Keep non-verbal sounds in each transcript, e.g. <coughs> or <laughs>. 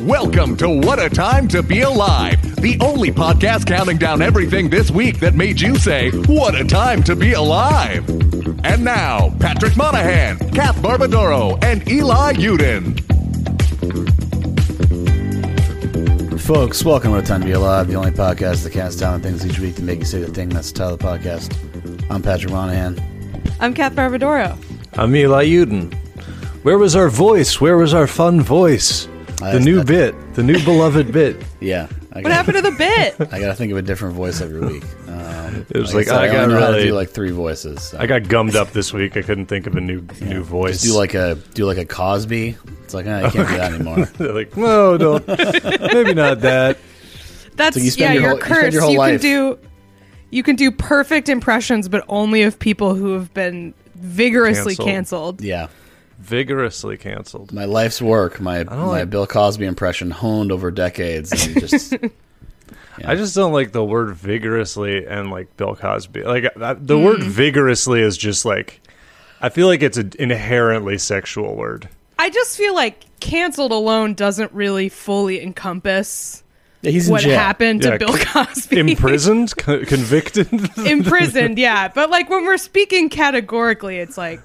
Welcome to What a Time to Be Alive, the only podcast counting down everything this week that made you say, What a Time to Be Alive. And now, Patrick Monahan, Kath Barbadoro, and Eli Yudin. Folks, welcome to What a Time to Be Alive, the only podcast that counts down things each week to make you say the thing that's the title of the podcast. I'm Patrick Monahan. I'm Kath Barbadoro. I'm Eli Yudin. Where was our voice? Where was our fun voice? The new that- bit, the new beloved <laughs> bit. Yeah. I What happened to the bit? <laughs> I gotta think of a different voice every week. Um, It was like, like, I, I I got only know how to really- do like three voices. so. I got gummed up this week. I couldn't think of a new new voice. Just do like a do like a Cosby. It's like ah, I <laughs> can't do that anymore. They're like, no, don't. Maybe not that. That's So you spend yeah, your you're whole- you spend your whole you life- can do you can do perfect impressions, but only of people who have been vigorously Canceled. canceled. Yeah. Vigorously canceled. My life's work, my my like- Bill Cosby impression honed over decades and just <laughs> I just don't like the word vigorously and like Bill Cosby. Like that, the Hmm. word vigorously is just like. I feel like it's an inherently sexual word. I just feel like canceled alone doesn't really fully encompass yeah, he's what jail. happened to Yeah, Bill Cosby. Imprisoned, <laughs> co- convicted. Imprisoned, yeah. But like when we're speaking categorically, it's like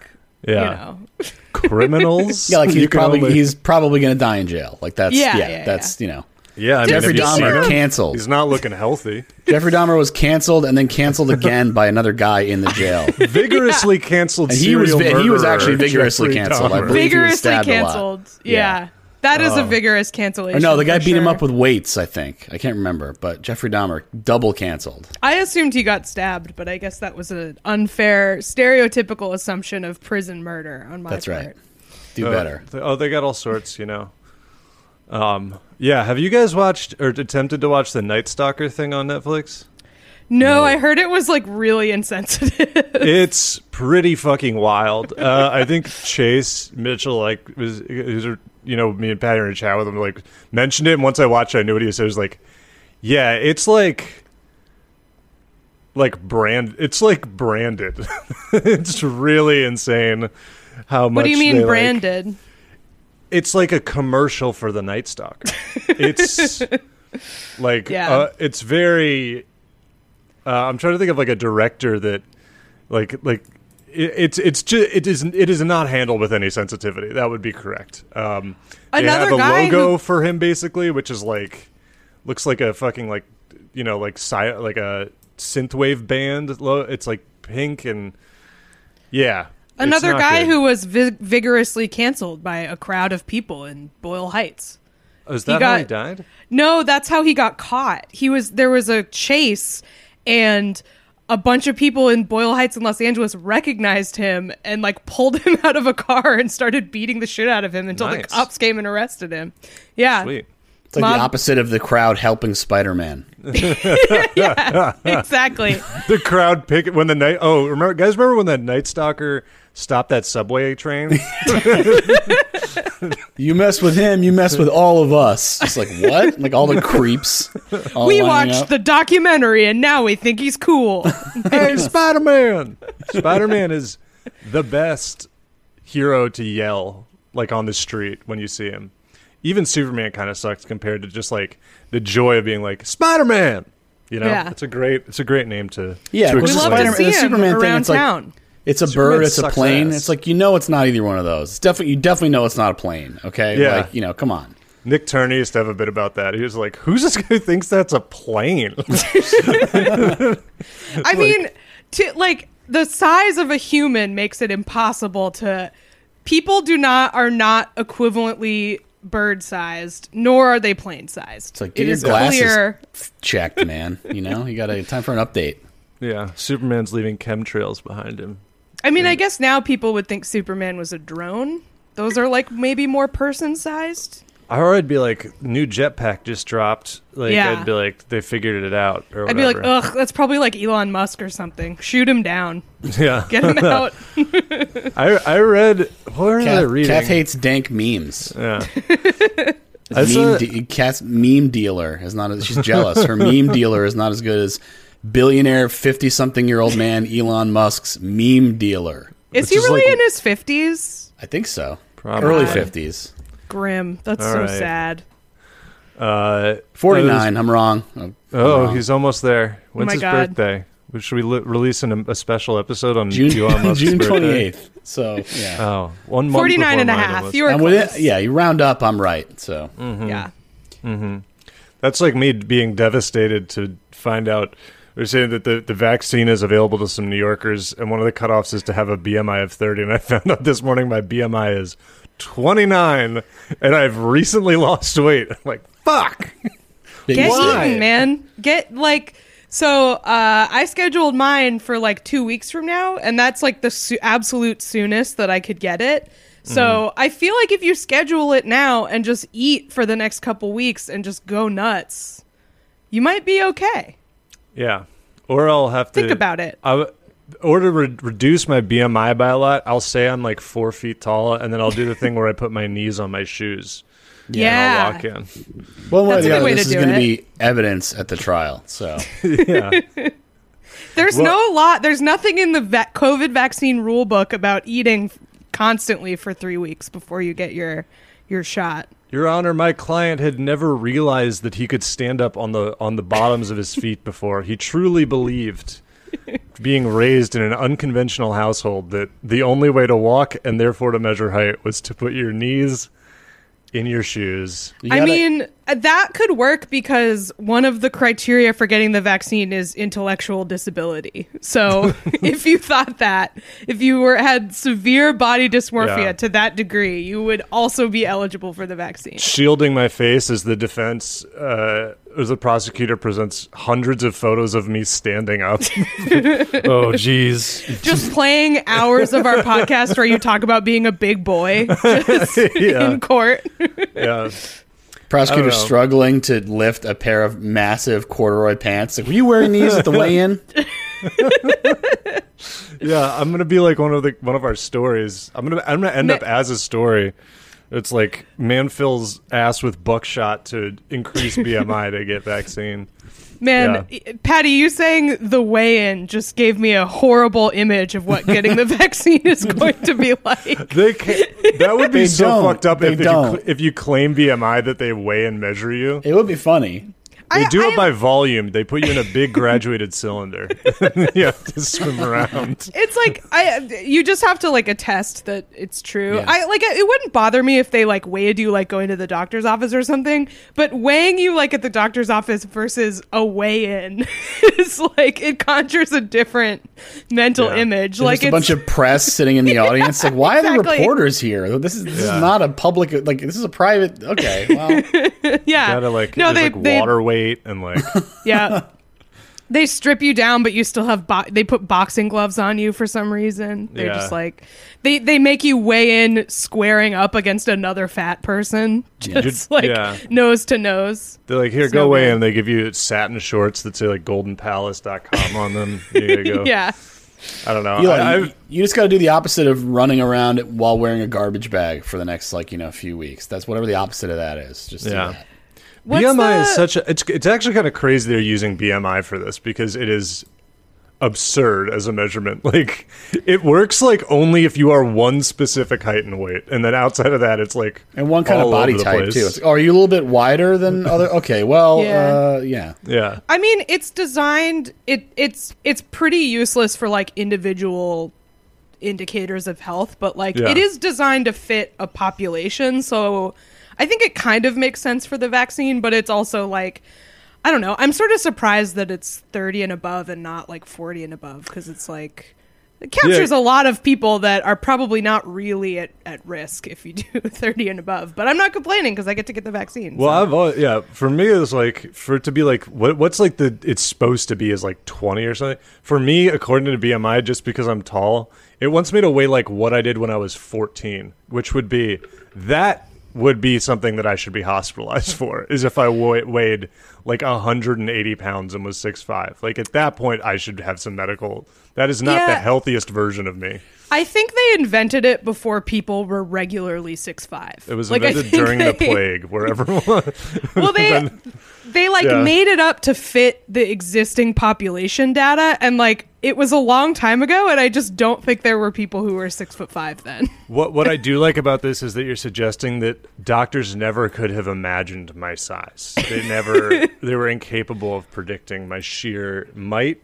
Yeah. you know. <laughs> Criminals. Yeah, like he's probably only- he's probably gonna die in jail. Like that's Yeah, yeah, yeah, that's you know. Yeah, I Jeffrey have you seen Dahmer him? canceled. He's not looking healthy. <laughs> Jeffrey Dahmer was canceled and then canceled again by another guy in the jail. <laughs> Vigorously canceled. And he was serial he was actually vigorously Jeffrey canceled, I Dahmer. believe. he was vigorously stabbed a lot. Yeah. Yeah. That is a vigorous cancellation. Or no, the guy for beat him sure. up with weights. I think I can't remember, but Jeffrey Dahmer double canceled. I assumed he got stabbed, but I guess that was an unfair, stereotypical assumption of prison murder on my That's part. right. Do Uh, better. th- oh, they got all sorts, you know. Um, yeah. Have you guys watched or attempted to watch the Night Stalker thing on Netflix? No, I heard it was like really insensitive. <laughs> it's pretty fucking wild. Uh, I think Chase Mitchell like was, was you know me and Patty were in a chat with him like mentioned it. And once I watched, it, I knew what he said. It was like, yeah, it's like like brand. It's like branded. <laughs> it's really insane how much. what do you mean they, like- branded? it's like a commercial for the Night Stalker. It's <laughs> like Yeah. uh, it's very. Uh, I'm trying to think of like a director that, like like. It, it's it's just it is it is not handled with any sensitivity. That would be correct. Um, they Another have a guy logo who- for him basically, which is like looks like a fucking like you know like sci- like a synthwave band. lo- It's like pink and yeah. Another guy good. who was vi- vigorously canceled by a crowd of people in Boyle Heights. Oh, is he that how he died? No, that's how he got caught. He was there was a chase and a bunch of people in Boyle Heights in Los Angeles recognized him and like pulled <laughs> him out of a car and started beating the shit out of him until the cops came and arrested him. Yeah. Sweet. It's like Mob- the opposite of the crowd helping Spider Man. <laughs> <laughs> Exactly. the crowd pick when the night. Oh, remember, guys, remember when that Night Stalker stopped that subway train? <laughs> You mess with him, you mess with all of us. It's like what? Like all the creeps. all we watched up. the documentary and now we think he's cool. <laughs> hey, Spider Man! Spider Man is the best hero to yell like on the street when you see him. Even Superman kind of sucks compared to just like the joy of being like Spider Man. You know, Yeah. it's a great, it's a great name to. Yeah, to we we love to Spider-Man- see him Superman thing, around it's like- town. It's a Superman bird. It's a plane. ass. It's like you know it's not either one of those. It's definitely you definitely know it's not a plane. Okay, Yeah. like you know, come on. Nick Turney used to have a bit about that. He was like, "Who's this guy who thinks that's a plane?" <laughs> I mean, to like the size of a human makes it impossible to. People do not are not equivalently bird sized, nor are they plane sized. It's like, get it your glasses clear. checked, man. You know, you got a time for an update. <laughs> yeah, Superman's leaving chemtrails behind him. I mean, I mm. guess now people would think Superman was a drone. Those are like maybe more person sized. Or I'd be like, new jetpack just dropped. Like, Yeah. I'd be like, they figured it out. Or I'd be like, whatever. ugh, that's probably like Elon Musk or something. Shoot him down. <laughs> yeah. <laughs> Get him <laughs> out. I I read. What was I Kath, reading? Kath hates dank memes. yeah. I Meme saw- de- Kath's meme dealer is not. As, she's jealous. Her meme dealer is not as good as billionaire fifty-something-year-old man Elon Musk's meme dealer. Is he is really like- in his fifties? I think so. Probably. Early fifties. Grim. That's All so right. sad. Uh, Forty nine. I'm wrong. Oh, I'm Oh, wrong. he's almost there. When's my his God. birthday? Should we li- release an, a special episode on June Elon <laughs> Musk's June birthday? twenty eighth. So yeah. Oh, one month 49 and a half. You were and close. it, yeah, you round up. I'm right. So Yeah. That's like me being devastated to find out. They're saying that the, the vaccine is available to some New Yorkers, and one of the cutoffs is to have a BMI of 30. And I found out this morning my BMI is 29, and I've recently <laughs> lost weight. I'm like, fuck. <laughs> Get mistake. eating, man. Get like so. Uh, I scheduled mine for like two weeks from now, and that's like the su- absolute soonest that I could get it. So I feel like if you schedule it now and just eat for the next couple weeks and just go nuts, you might be okay. Yeah. Or I'll have to Think about it. I w- or to re- reduce my BMI by a lot, I'll say I'm like four feet tall, and then I'll do the thing where I put my knees on my shoes. Yeah. And I'll walk in. Well, That's a yeah, good way this to is going to be evidence at the trial. So <laughs> <laughs> Yeah. There's Well- no lot. There's nothing in the va- COVID vaccine rule book about eating constantly for three weeks before you get your your shot. Your Honor, my client had never realized that he could stand up on the on the bottoms of his <laughs> feet before. He truly believed, being raised in an unconventional household, that the only way to walk and therefore to measure height was to put your knees in your shoes. you I gotta- mean, uh, that could work because one of the criteria for getting the vaccine is intellectual disability. So, <laughs> <laughs> if you thought that, if you were had severe body dysmorphia Yeah. to that degree, you would also be eligible for the vaccine. Shielding my face is the defense, uh, as the prosecutor presents hundreds of photos of me standing up. <laughs> oh, jeez. Just playing hours of our podcast where you talk about being a big boy <laughs> just Yeah. in court. Yeah. prosecutor I don't know. struggling to lift a pair of massive corduroy pants. Like, were you wearing these at the weigh-in? <laughs> Yeah, I'm gonna be like one of the one of our stories. I'm gonna I'm gonna end Ma- up as a story. It's like man fills ass with buckshot to increase <laughs> BMI to get vaccine. Man, I- Patty, you saying the weigh in just gave me a horrible image of what getting the <laughs> vaccine is going to be like. They can that would be They so don't. fucked up They if you, if you claim BMI that they weigh and measure you. It would be funny. They I- do I- it by volume. They put you in a big graduated cylinder. <laughs> you have to swim around. It's like I you just have to like attest that it's true. Yeah. I like it wouldn't bother me if they like weighed you like going to the doctor's office or something, but weighing you like at the doctor's office versus a weigh-in <laughs> is like it conjures a different mental Yeah. image. There's like just a bunch of press sitting in the <laughs> audience. Like, why are there Exactly. reporters here? This is this Yeah. is not a public. Like, this is a private. Okay, well, yeah. Gotta like no, they like they water weight and like <laughs> yeah. They strip you down, but you still have. Bo- they put boxing gloves on you for some reason. They're Yeah. just like they they make you weigh in squaring up against another fat person, just like Yeah. nose to nose. They're like, here, It's go no away, good. and they give you satin shorts that say like goldenpalace.com on them. Here you go. <laughs> Yeah, I don't know. Eli, I, you, I, you just got to do the opposite of running around while wearing a garbage bag for the next like you know few weeks. That's whatever the opposite of that is. Just do Yeah. that. What's BMI the- is such a. It's it's actually kind of crazy they're using BMI for this because it is absurd as a measurement. <laughs> Like it works like only if you are one specific height and weight, and then outside of that, it's like and one kind of body type place. too. It's, oh, are you a little bit wider than <laughs> other? Okay, well, Yeah. uh, yeah. Yeah. I mean, it's designed. It it's it's pretty useless for like individual indicators of health, but like Yeah. it is designed to fit a population. So I think it kind of makes sense for the vaccine, but it's also like I don't know. I'm sort of surprised that it's 30 and above and not like 40 and above because it's like it captures Yeah. a lot of people that are probably not really at, at risk if you do <laughs> 30 and above. But I'm not complaining because I get to get the vaccine. Well, so. I've always, yeah. For me, it's like for it to be like what what's like the it's supposed to be is like twenty or something. For me, according to BMI, just because I'm tall, it wants me to weigh like what I did when I was fourteen, which would be that would be something that I should be hospitalized <laughs> for. Is if I weighed like 180 pounds and was six five. Like at that point, I should have some medical. That is not the healthiest version of me. I think they invented it before people were regularly six five. It was like, invented during the <laughs> plague, where everyone. <laughs> Well, they they like Yeah. made it up to fit the existing population data, and like it was a long time ago, and I just don't think there were people who were six foot five then. What what I <laughs> do like about this is that you're suggesting that doctors never could have imagined my size. They never <laughs> they were incapable of predicting my sheer might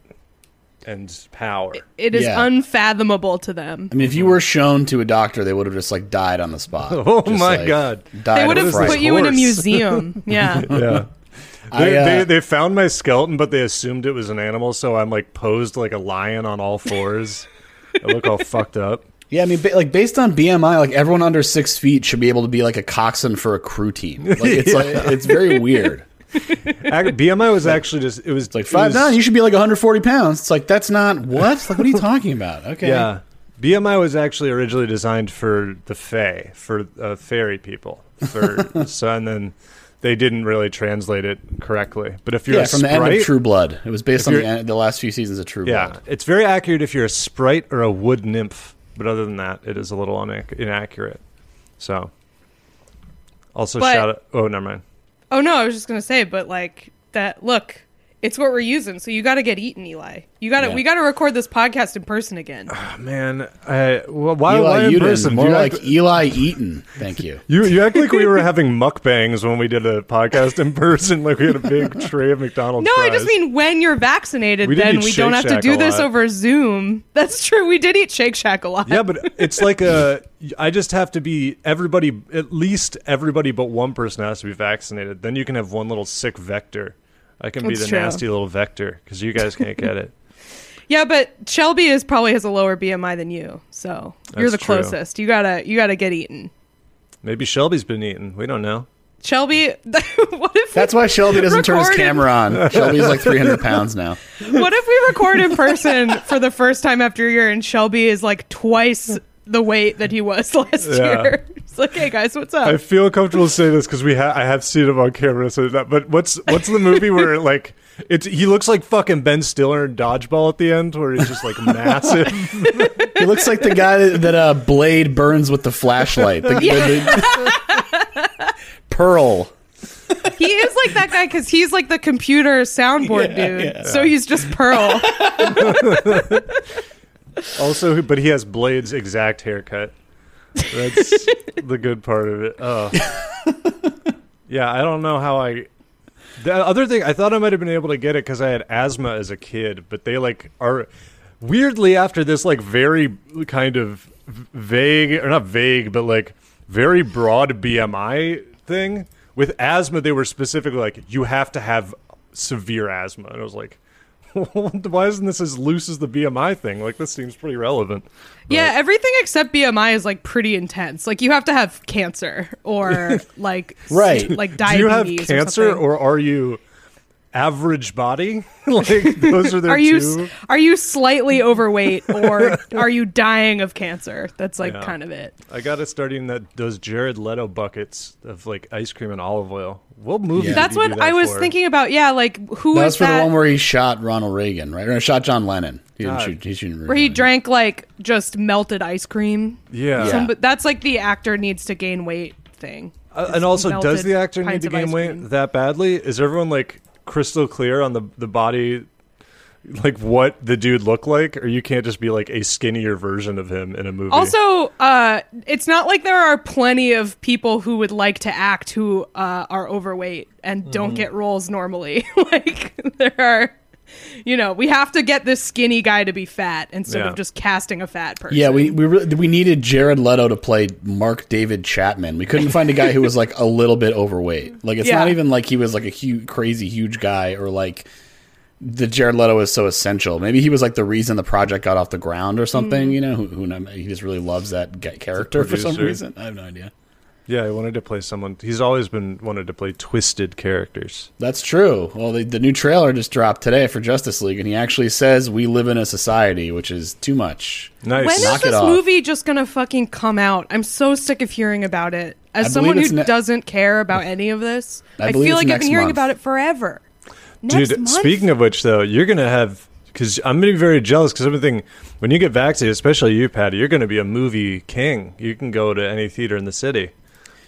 and power. It is Yeah. unfathomable to them. I mean, if you were shown to a doctor, they would have just like died on the spot. <laughs> Oh Just, my like, God. They would have fright. put you in a museum. Yeah. Yeah. I, They, uh, they, they found my skeleton, but they assumed it was an animal, so I'm like posed like a lion on all fours. I look all fucked up. Yeah, I mean, ba- like based on BMI, like everyone under six feet should be able to be like a coxswain for a crew team. <laughs> Like it's like it's very weird. BMI was actually just it was It's like five nine, you should be like 140 pounds. It's like that's not what. Like what are you talking about? Okay, Yeah. BMI was actually originally designed for the Fae, for uh, fairy people. For <laughs> so, and then they didn't really translate it correctly. But if you're yeah. a From sprite, the end of True Blood, it was based on the, end, the last few seasons of True yeah, Blood. it's very accurate if you're a sprite or a wood nymph. But other than that, it is a little inac- inaccurate. So, also But- shout out. Oh, never mind. Oh no, I was just gonna say, but like that. Look, it's what we're using. So you got to get eaten, Eli. You got to. Yeah. We got to record this podcast in person again. Oh, man, uh, I, well, why, Eli why in Yudin, person? more you like act, Eli Eaton. Thank you. <laughs> you, you act like we were having mukbangs when we did a podcast in person. Like we had a big tray of McDonald's. No, I just mean when you're vaccinated, We then eat we don't Shake have to do this lot. over Zoom. <laughs> That's true. We did eat Shake Shack a lot. Yeah, but it's like a. I just have to be everybody. At least everybody but one person has to be vaccinated. Then you can have one little sick vector. I can be That's the true. nasty little vector because you guys can't get it. <laughs> Yeah, but Shelby is probably has a lower BMI than you, so you're the That's true. closest. You gotta you gotta get eaten. Maybe Shelby's been eaten. We don't know. Shelby, <laughs> what if That's why Shelby doesn't turn his camera on. Shelby's like 300 <laughs> pounds now. what if we record in person for the first time after a year and Shelby is like twice the weight that he was <laughs> last Yeah. year? It's like, hey guys, what's up? I feel comfortable saying this because we ha- I have seen him on camera. So that, but what's what's the movie <laughs> where like it's he looks like fucking Ben Stiller in Dodgeball at the end, where he's just like massive. <laughs> He looks like the guy that, that uh, Blade burns with the flashlight. The, the- the- Pearl. he is like that guy because he's like the computer soundboard Yeah, dude. yeah. So he's just Pearl. Also, but he has Blade's exact haircut. That's <laughs> the good part of it. Oh, yeah. I don't know how I. The other thing, I thought I might have been able to get it because I had asthma as a kid, but they like are weirdly after this like very kind of vague or not vague, but like very broad BMI thing. With asthma, they were specifically like you have to have severe asthma, and I was like. <laughs> Why isn't this as loose as the BMI thing? Like this seems pretty relevant. yeah, everything except BMI is like pretty intense. Like you have to have cancer or <laughs> like Right. like Do you diabetes. have cancer or, or are you average body? <laughs> like those are their are you two. are you slightly overweight or <laughs> are you dying of cancer? That's like Yeah. kind of it. I got to start eating that those Jared Leto buckets of like ice cream and olive oil. What movie? Yeah. That's what that I was for? thinking about. Yeah, like who That is was for that? the one where he shot Ronald Reagan, right? Or shot John Lennon. He didn't God. shoot. He shouldn't where he drank like just melted ice cream. Yeah. Yeah. Some, but that's like the actor needs to gain weight thing. Uh, and also, does the actor need to gain weight that badly? Is everyone like crystal clear on the the body? Like what the dude looked like, or you can't just be like a skinnier version of him in a movie. Also, uh, it's not like there are plenty of people who would like to act who uh, are overweight and Mm-hmm. don't get roles normally. <laughs> like there are, you know, we have to get this skinny guy to be fat instead Yeah. of just casting a fat person. Yeah, we we really, we needed Jared Leto to play Mark David Chapman. We couldn't find a guy who was like a little bit overweight. Like it's Yeah. not even like he was like a huge, crazy huge guy or like the Jared Leto is so essential. Maybe he was like the reason the project got off the ground or something. Mm. You know, who, who he just really loves that character for some reason. I have no idea. Yeah, he wanted to play someone. He's always been wanted to play twisted characters. That's true. Well, the, the new trailer just dropped today for Justice League, and he actually says we live in a society, which is too much. Nice. When is Knock it this off. movie just gonna fucking come out? I'm so sick of hearing about it. As I someone who ne- doesn't care about any of this, I I, feel like I've been hearing month. about it forever. Next Dude, month? speaking of which, though, you're gonna have because I'm gonna be very jealous because everything when you get vaccinated, especially you, Patty, you're gonna be a movie king. You can go to any theater in the city,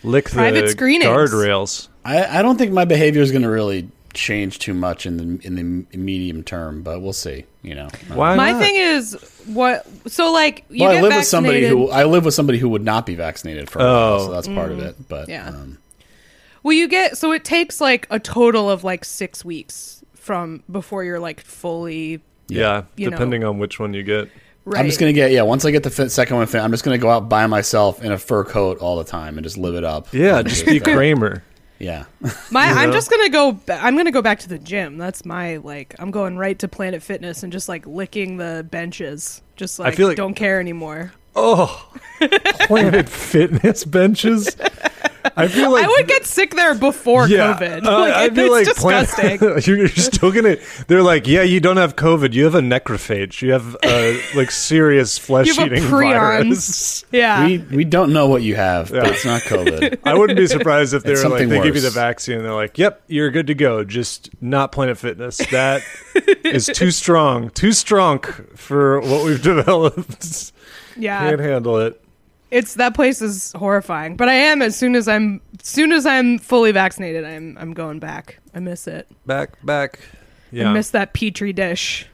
lick Private the screenings. guardrails. I, I don't think my behavior is going to really change too much in the in the medium term, but we'll see. You know, Why My not? thing is what so like you well, get I live with somebody vaccinated- who I live with somebody who would not be vaccinated for a while, Oh. so that's part of it. But Yeah. um, Well, you get so it takes like a total of like six weeks from before you're like fully yeah, you know. depending on which one you get. Right. I'm just gonna get yeah. Once I get the fit, second one, fit, I'm just gonna go out by myself in a fur coat all the time and just live it up. Yeah, just be Kramer. Yeah, <laughs> My, I'm just gonna go. ba- I'm gonna go back to the gym. That's my like. I'm going right to Planet Fitness and just like licking the benches. Just like, feel like- don't care anymore. Oh, Planet <laughs> Fitness benches. I feel like I would get sick there before yeah, COVID. uh, like, I it's feel like disgusting. Planet, <laughs> you're still gonna. They're like, yeah, you don't have COVID. You have a necrophage. You have uh, <laughs> like serious flesh You have a eating virus. yeah. we we don't know what you have, but it's not COVID. I wouldn't be surprised if they It's were like something they give you the vaccine and they're like, "Yep, you're good to go. Just not Planet Fitness. That is too strong, too strong for what we've developed. Yeah. Can't handle it." it's that place is horrifying. But I am as soon as I'm as soon as I'm fully vaccinated, I'm I'm going back. I miss it. Back, back. Yeah. I miss that petri dish.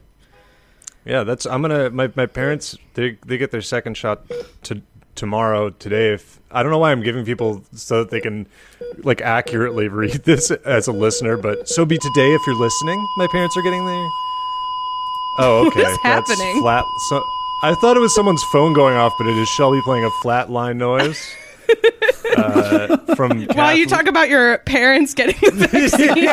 yeah. That's. I'm gonna. My my parents. They they get their second shot to tomorrow today. If I don't know why I'm giving people so that they can like accurately read this as a listener, but so be today if you're listening. My parents are getting their. Oh, <laughs> okay. What's That's happening? Flat. So, I thought it was someone's phone going off, but it is Shelby playing a flat line noise. <laughs> uh, from While you talk about your parents getting the <laughs> vaccine,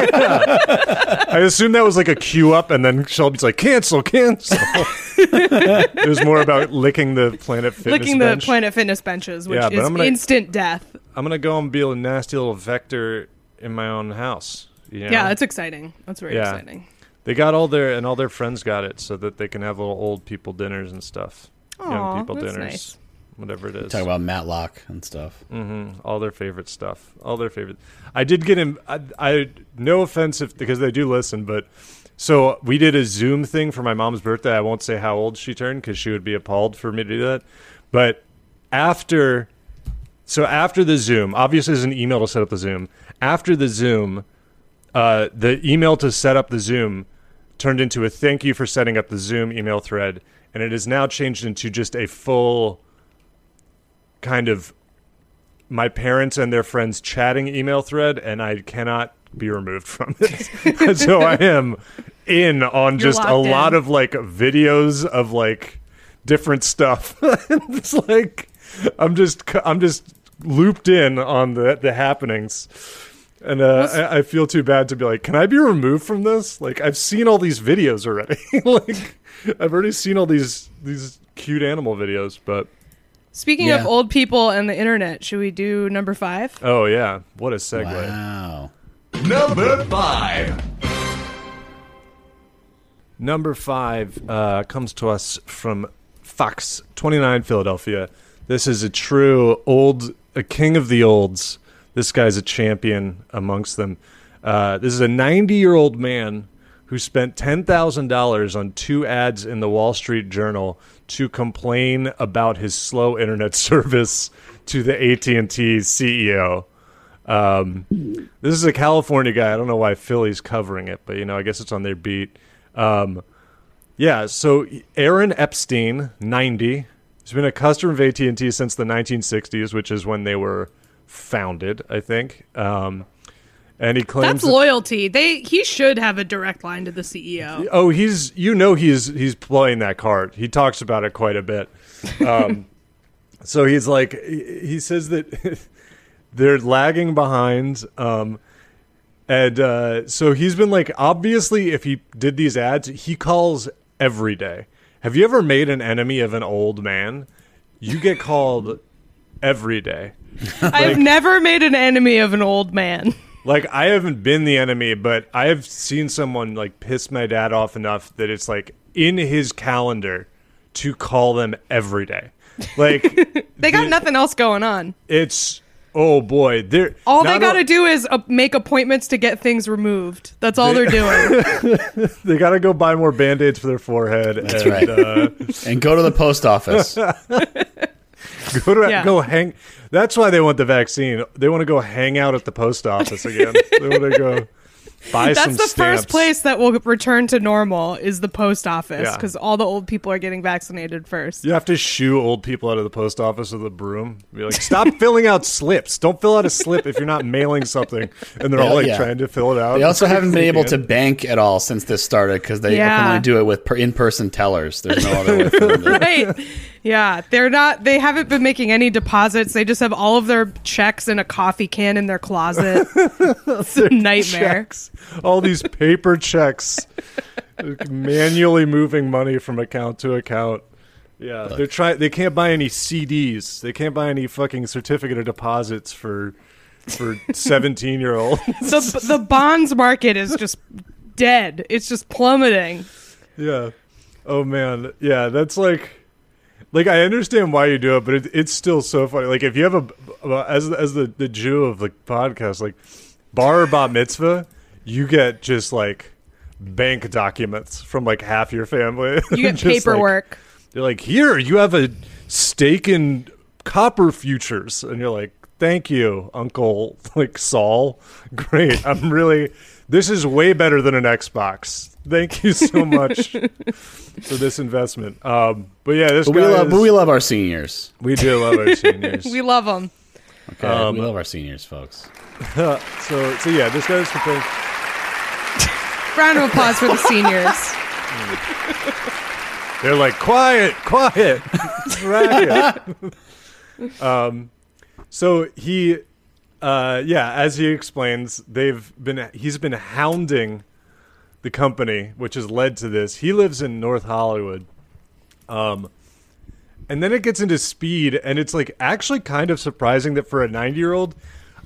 I assume that was like a cue up, and then Shelby's like, "Cancel, cancel." <laughs> it was more about licking the Planet Fitness licking the. Planet Fitness benches, which Yeah, is gonna- instant death. I'm gonna go and be a nasty little vector in my own house. You know? Yeah, that's exciting. That's very Yeah. exciting. They got all their and all their friends got it, so that they can have little old people dinners and stuff, young people that's dinners, nice. whatever it is. Talk about Matlock and stuff. hmm all their favorite stuff, all their favorite. I did get him. I, I no offense if because they do listen, but so we did a Zoom thing for my mom's birthday. I won't say how old she turned because she would be appalled for me to do that. But after, so after the Zoom, obviously there's an email to set up the Zoom. After the Zoom, uh, the email to set up the Zoom turned into a thank you for setting up the Zoom email thread, and it is now changed into just a full kind of my parents and their friends chatting email thread, and I cannot be removed from <laughs> it. so I am in on You're just a locked lot of like videos of like different stuff. <laughs> it's like I'm just I'm just looped in on the the happenings. And uh, I, I feel too bad to be like, can I be removed from this? Like, I've seen all these videos already. <laughs> like, I've already seen all these these cute animal videos. But Speaking of old people and the internet, should we do number five? oh yeah, what a segue! Wow. Number five. Number five uh, comes to us from Fox 29 Philadelphia. This is a true old, a king of the olds. This guy's a champion amongst them. Uh, this is a 90 year old man who spent $10,000 on two ads in the Wall Street Journal to complain about his slow internet <laughs> service to the AT&T CEO. Um, this is a California guy. I don't know why Philly's covering it, but you know, I guess it's on their beat. Um, yeah, so Aaron Epstein, 90, has been a customer of AT&T since the 1960s, which is when they were founded, I think. Um, and he claims That's loyalty. They he should have a direct line to the CEO. Oh, he's you know he's he's playing that card. He talks about it quite a bit. Um, <laughs> so he's like he he says that <laughs> they're lagging behind. Um, and uh, so he's been like obviously if he did these ads, he calls every day. Have you ever made an enemy of an old man? You get called every day. <laughs> I've never made an enemy of an old man. <laughs> Like I haven't been the enemy, but I have seen someone like piss my dad off enough that it's like in his calendar to call them every day. Like <laughs> They got the- nothing else going on. It's oh boy, they're All they got to do is uh, make appointments to get things removed. That's all they, are doing. They got to go buy more band aids for their forehead. That's and, right. Uh, And go to the post office. <laughs> go to Yeah. go hang. That's why they want the vaccine. They want to go hang out at the post office again. they want to go buy some That's the stamps. first place that will return to normal is the post office Yeah. because all the old people are getting vaccinated first. You have to shoo old people out of the post office with a broom. Be like, stop <laughs> filling out slips. Don't fill out a slip if you're not mailing something. And they're all like yeah. trying to fill it out. They also <laughs> haven't been able to bank at all since this started because they Yeah. can only do it with per- in-person tellers. There's no other way for them to. <laughs> right. Yeah, they're not. They haven't been making any deposits. They just have all of their checks in a coffee can in their closet. it's a nightmare. checks. <laughs> All these paper checks, manually moving money from account to account. Yeah, they're trying. They can't buy any CDs. They can't buy any fucking certificate of deposits for for seventeen year olds. <laughs> The the bonds market is just dead. It's just plummeting. yeah. Oh man. Yeah, that's like. Like I understand why you do it, but it, it's still so funny. Like if you have a, a- as as the the Jew of the podcast, like bar or bat mitzvah, you get just like bank documents from like half your family. You <laughs> get Just, like, paperwork. they're like, here, you have a stake in copper futures. And you're like, thank you, Uncle <laughs> like Saul. <laughs> Great. I'm really this is way better than an Xbox. Thank you so much for this investment. Um, but yeah, this But we love, is- but we love our seniors. we do love our seniors. we love them. Okay, Um, we love our seniors, folks. <laughs> so so yeah, this guy's complaining. Round of applause for the seniors. <laughs> They're like, quiet, quiet, <laughs> racket. um, so he, uh, yeah, as he explains, they've been he's been hounding the company, which has led to this. He lives in North Hollywood, um, and then it gets into speed, and it's like actually kind of surprising that for a ninety-year-old.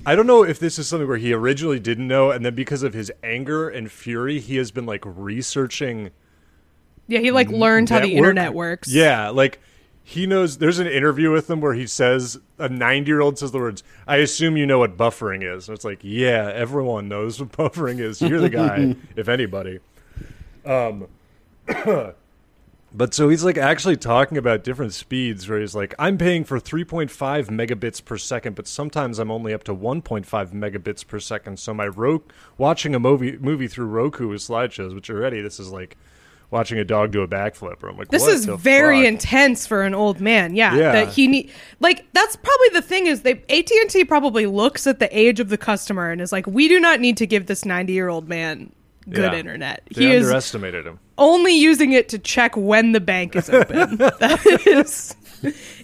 I don't know if this is something where he originally didn't know, and then because of his anger and fury, he has been like researching Yeah, he like learned how the network. internet works. Yeah, like he knows. There's an interview with him where he says a 90 year old says the words, "I assume you know what buffering is." And it's like, yeah, everyone knows what <laughs> buffering is. You're the guy, <laughs> if anybody. Um, <clears throat> but so he's like actually talking about different speeds where he's like, I'm paying for 3.5 megabits per second, but sometimes I'm only up to 1.5 megabits per second. So my ro- watching a movie movie through Roku with slideshows, which already this is like watching a dog do a backflip. Or I'm like, This is very fuck? intense for an old man. Yeah, Yeah. that he need like that's probably the thing is they AT and T probably looks at the age of the customer and is like, we do not need to give this ninety year old man good Yeah. internet. They he is underestimated him. only using it to check when the bank is open. <laughs> that is,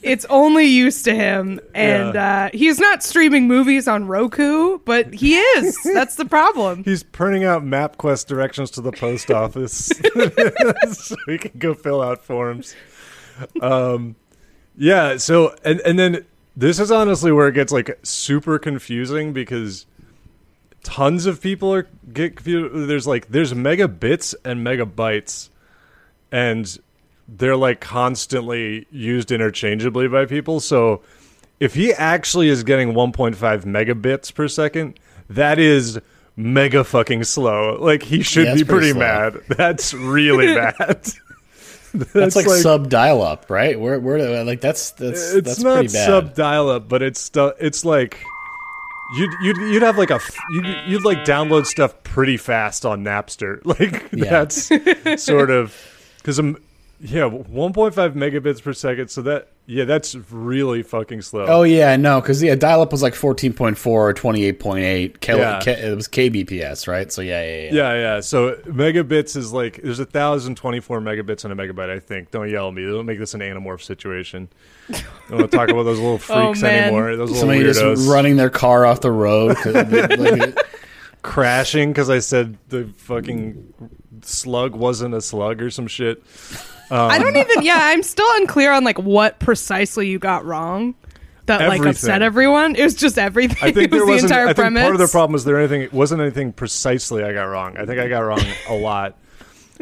it's only use to him, and Yeah. uh, he's not streaming movies on Roku, but he is. That's the problem. <laughs> He's printing out MapQuest directions to the post office <laughs> so he can go fill out forms. Um, yeah. So and and then this is honestly where it gets like super confusing because tons of people are get confused. There's like there's megabits and megabytes, and they're like constantly used interchangeably by people. So if he actually is getting 1.5 megabits per second, that is mega fucking slow. Like he should Yeah, be pretty pretty, mad. <laughs> That's really <laughs> bad. That's like, sub dial-up, right? Where, where, like that's that's it's that's not pretty bad. sub dial up, but it's stu- it's like you'd you'd you'd have like a you'd, you'd like download stuff pretty fast on Napster. <laughs> Like Yeah. that's <laughs> sort of because um yeah 1.5 megabits per second. So that yeah that's really fucking slow. Oh yeah, no, because yeah, dial-up was like 14.4 or 28.8. K- Yeah. K- it was kBps, right? So yeah, yeah, yeah. Yeah, yeah. So megabits is like there's a thousand twenty-four megabits in a megabyte. I think. Don't yell at me. Don't make this an Animorph situation. I don't want to talk about those little <laughs> oh, freaks man. anymore. Those little Somebody weirdos just running their car off the road, <laughs> like, crashing because I said the fucking slug wasn't a slug or some shit. I don't even. Yeah, I'm still unclear on like what precisely you got wrong. That like upset everyone. It was just everything. I think it was there the wasn't. entire I think premise. part of the problem was there anything. It wasn't anything precisely I got wrong. I think I got wrong a lot.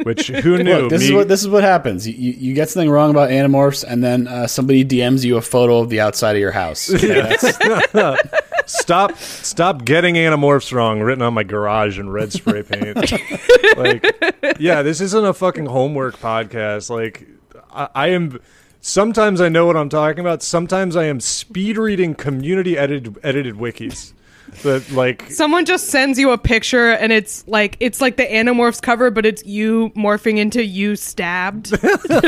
Which who knew? Look, this Me- is what this is what happens. You, you, you get something wrong about Animorphs, and then uh, somebody DMs you a photo of the outside of your house. Okay, <laughs> that's- <laughs> stop stop getting animorphs wrong written on my garage in red spray paint <laughs> like yeah this isn't a fucking homework podcast like I, I am sometimes i know what i'm talking about sometimes i am speed reading community edited edited wikis that like Someone just sends you a picture and it's like it's like the Animorphs cover, but it's you morphing into you stabbed. <laughs> me dead,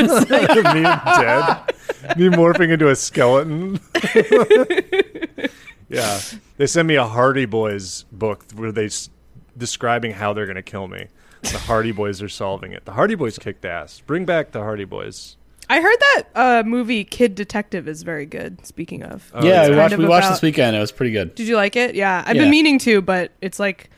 me morphing into a skeleton. <laughs> yeah, they sent me a Hardy Boys book where they s- describing how they're gonna kill me. The Hardy Boys are solving it. The Hardy Boys kicked ass. Bring back the Hardy Boys. I heard that uh, movie Kid Detective is very good. Speaking of, yeah, It's we kind watched. of We watched about- this weekend. It was pretty good. Did you like it? Yeah, I've Yeah. been meaning to, but it's like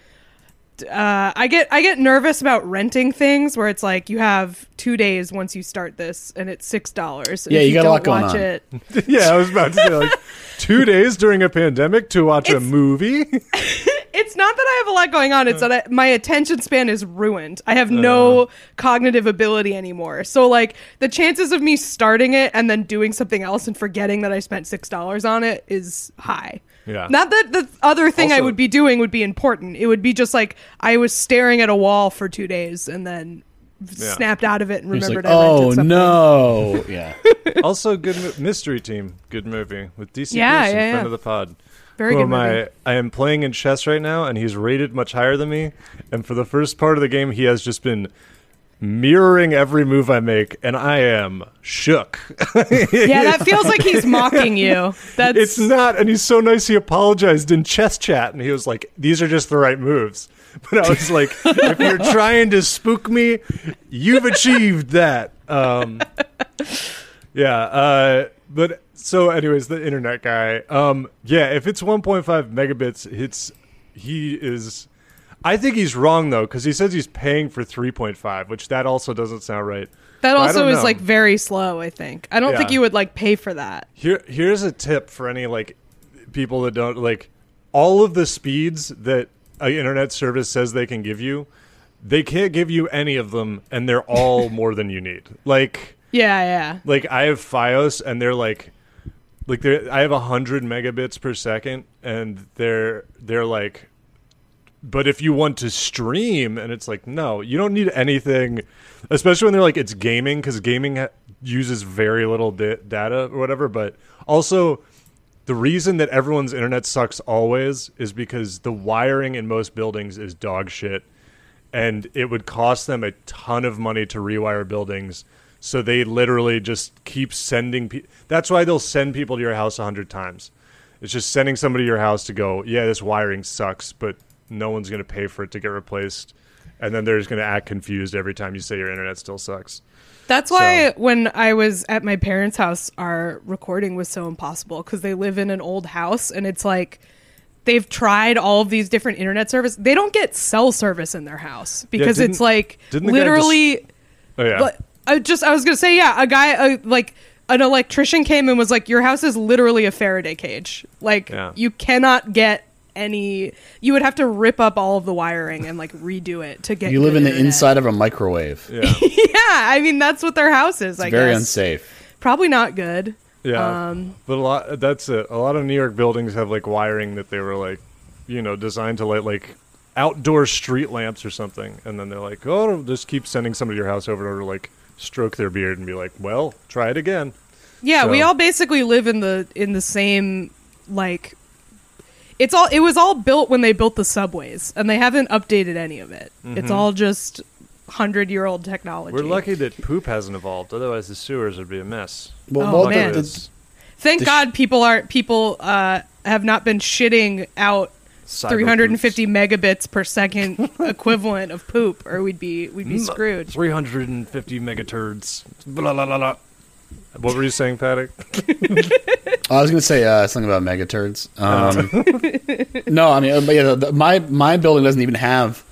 uh, I get I get nervous about renting things where it's like you have two days once you start this and it's six dollars. Yeah, you got a lot going watch on. It, <laughs> yeah, I was about to say like <laughs> two days during a pandemic to watch a movie. <laughs> it's not that I have a lot going on. Uh. It's that I, my attention span is ruined. I have no cognitive ability anymore. So like the chances of me starting it and then doing something else and forgetting that I spent six dollars on it is high. Yeah. Not that the other thing I would be doing would be important. It would be just like I was staring at a wall for two days and then Yeah. snapped out of it and It's like, remembered I oh something. no, <laughs> yeah. also, good mo- mystery team, good movie with DC Yeah, Pierson, yeah, yeah. friend of the pod. Very Who good am I? movie. I am playing in chess right now, and he's rated much higher than me. And for the first part of the game, he has just been mirroring every move I make, and I am shook. Yeah, that feels like he's <laughs> mocking you. That's it's not, and he's so nice. He apologized in chess chat, and he was like, "These are just the right moves." <laughs> But I was like, "If you're <laughs> trying to spook me, you've achieved that." Um, yeah, uh, but so, anyways, the internet guy. Um, yeah, if it's 1.5 megabits, it's he is. I think he's wrong though, because he says he's paying for 3.5, which that also doesn't sound right. that I also is know. like very slow, I think. I don't think you would like pay for that. Here, here's a tip for any like people that don't like all of the speeds that an internet service says they can give you. They can't give you any of them, and they're all <laughs> more than you need. Like, Yeah, yeah. like I have FiOS, and they're like, like they're I have hundred megabits per second, and they're they're like, but if you want to stream, and it's like, no, you don't need anything, especially when they're like it's gaming because gaming ha- uses very little da- data or whatever. But also, the reason that everyone's internet sucks always is because the wiring in most buildings is dog shit, and it would cost them a ton of money to rewire buildings. So they literally just keep sending. Pe- That's why they'll send people to your house a hundred times. It's just sending somebody to your house to go, yeah, this wiring sucks, but no one's going to pay for it to get replaced. And then they're just going to act confused every time you say your internet still sucks. That's why So- when I was at my parents' house, our recording was so impossible because they live in an old house and it's like they've tried all of these different internet service. They don't get cell service in their house because didn't- it's like didn't the guy literally. Oh yeah, I just I was gonna say yeah, a guy uh, like an electrician came and was like, your house is literally a Faraday cage. Like Yeah. you cannot get any. You would have to rip up all of the wiring and like redo it to get. You live in the internet. inside of a microwave. yeah, <laughs> yeah, I mean that's what their house is. I Very guess unsafe. probably not good. yeah. Um, but a lot. That's it. A lot of New York buildings have like wiring that they were like, you know, designed to light like outdoor street lamps or something, and then they're like, oh, just keep sending somebody to your house over and over to like stroke their beard and be like, well, try it again. Yeah, we all basically live in the in the same like. It's all. It was all built when they built the subways, and they haven't updated any of it. It's all just hundred year old technology. Mm-hmm. We're lucky that poop hasn't evolved. Otherwise, the sewers would be a mess. Well, Oh, well, man. the- Thank the sh- God people aren't people uh, have not been shitting out cyber 350 megabits per second <laughs> equivalent of poop, or we'd be we'd be screwed. 350 megaturds. Blah, blah, blah, blah. What were you saying, Paddock? <laughs> I was going to say uh, something about megaturds. Um, no, I mean, uh, but yeah, the, the, my my building doesn't even have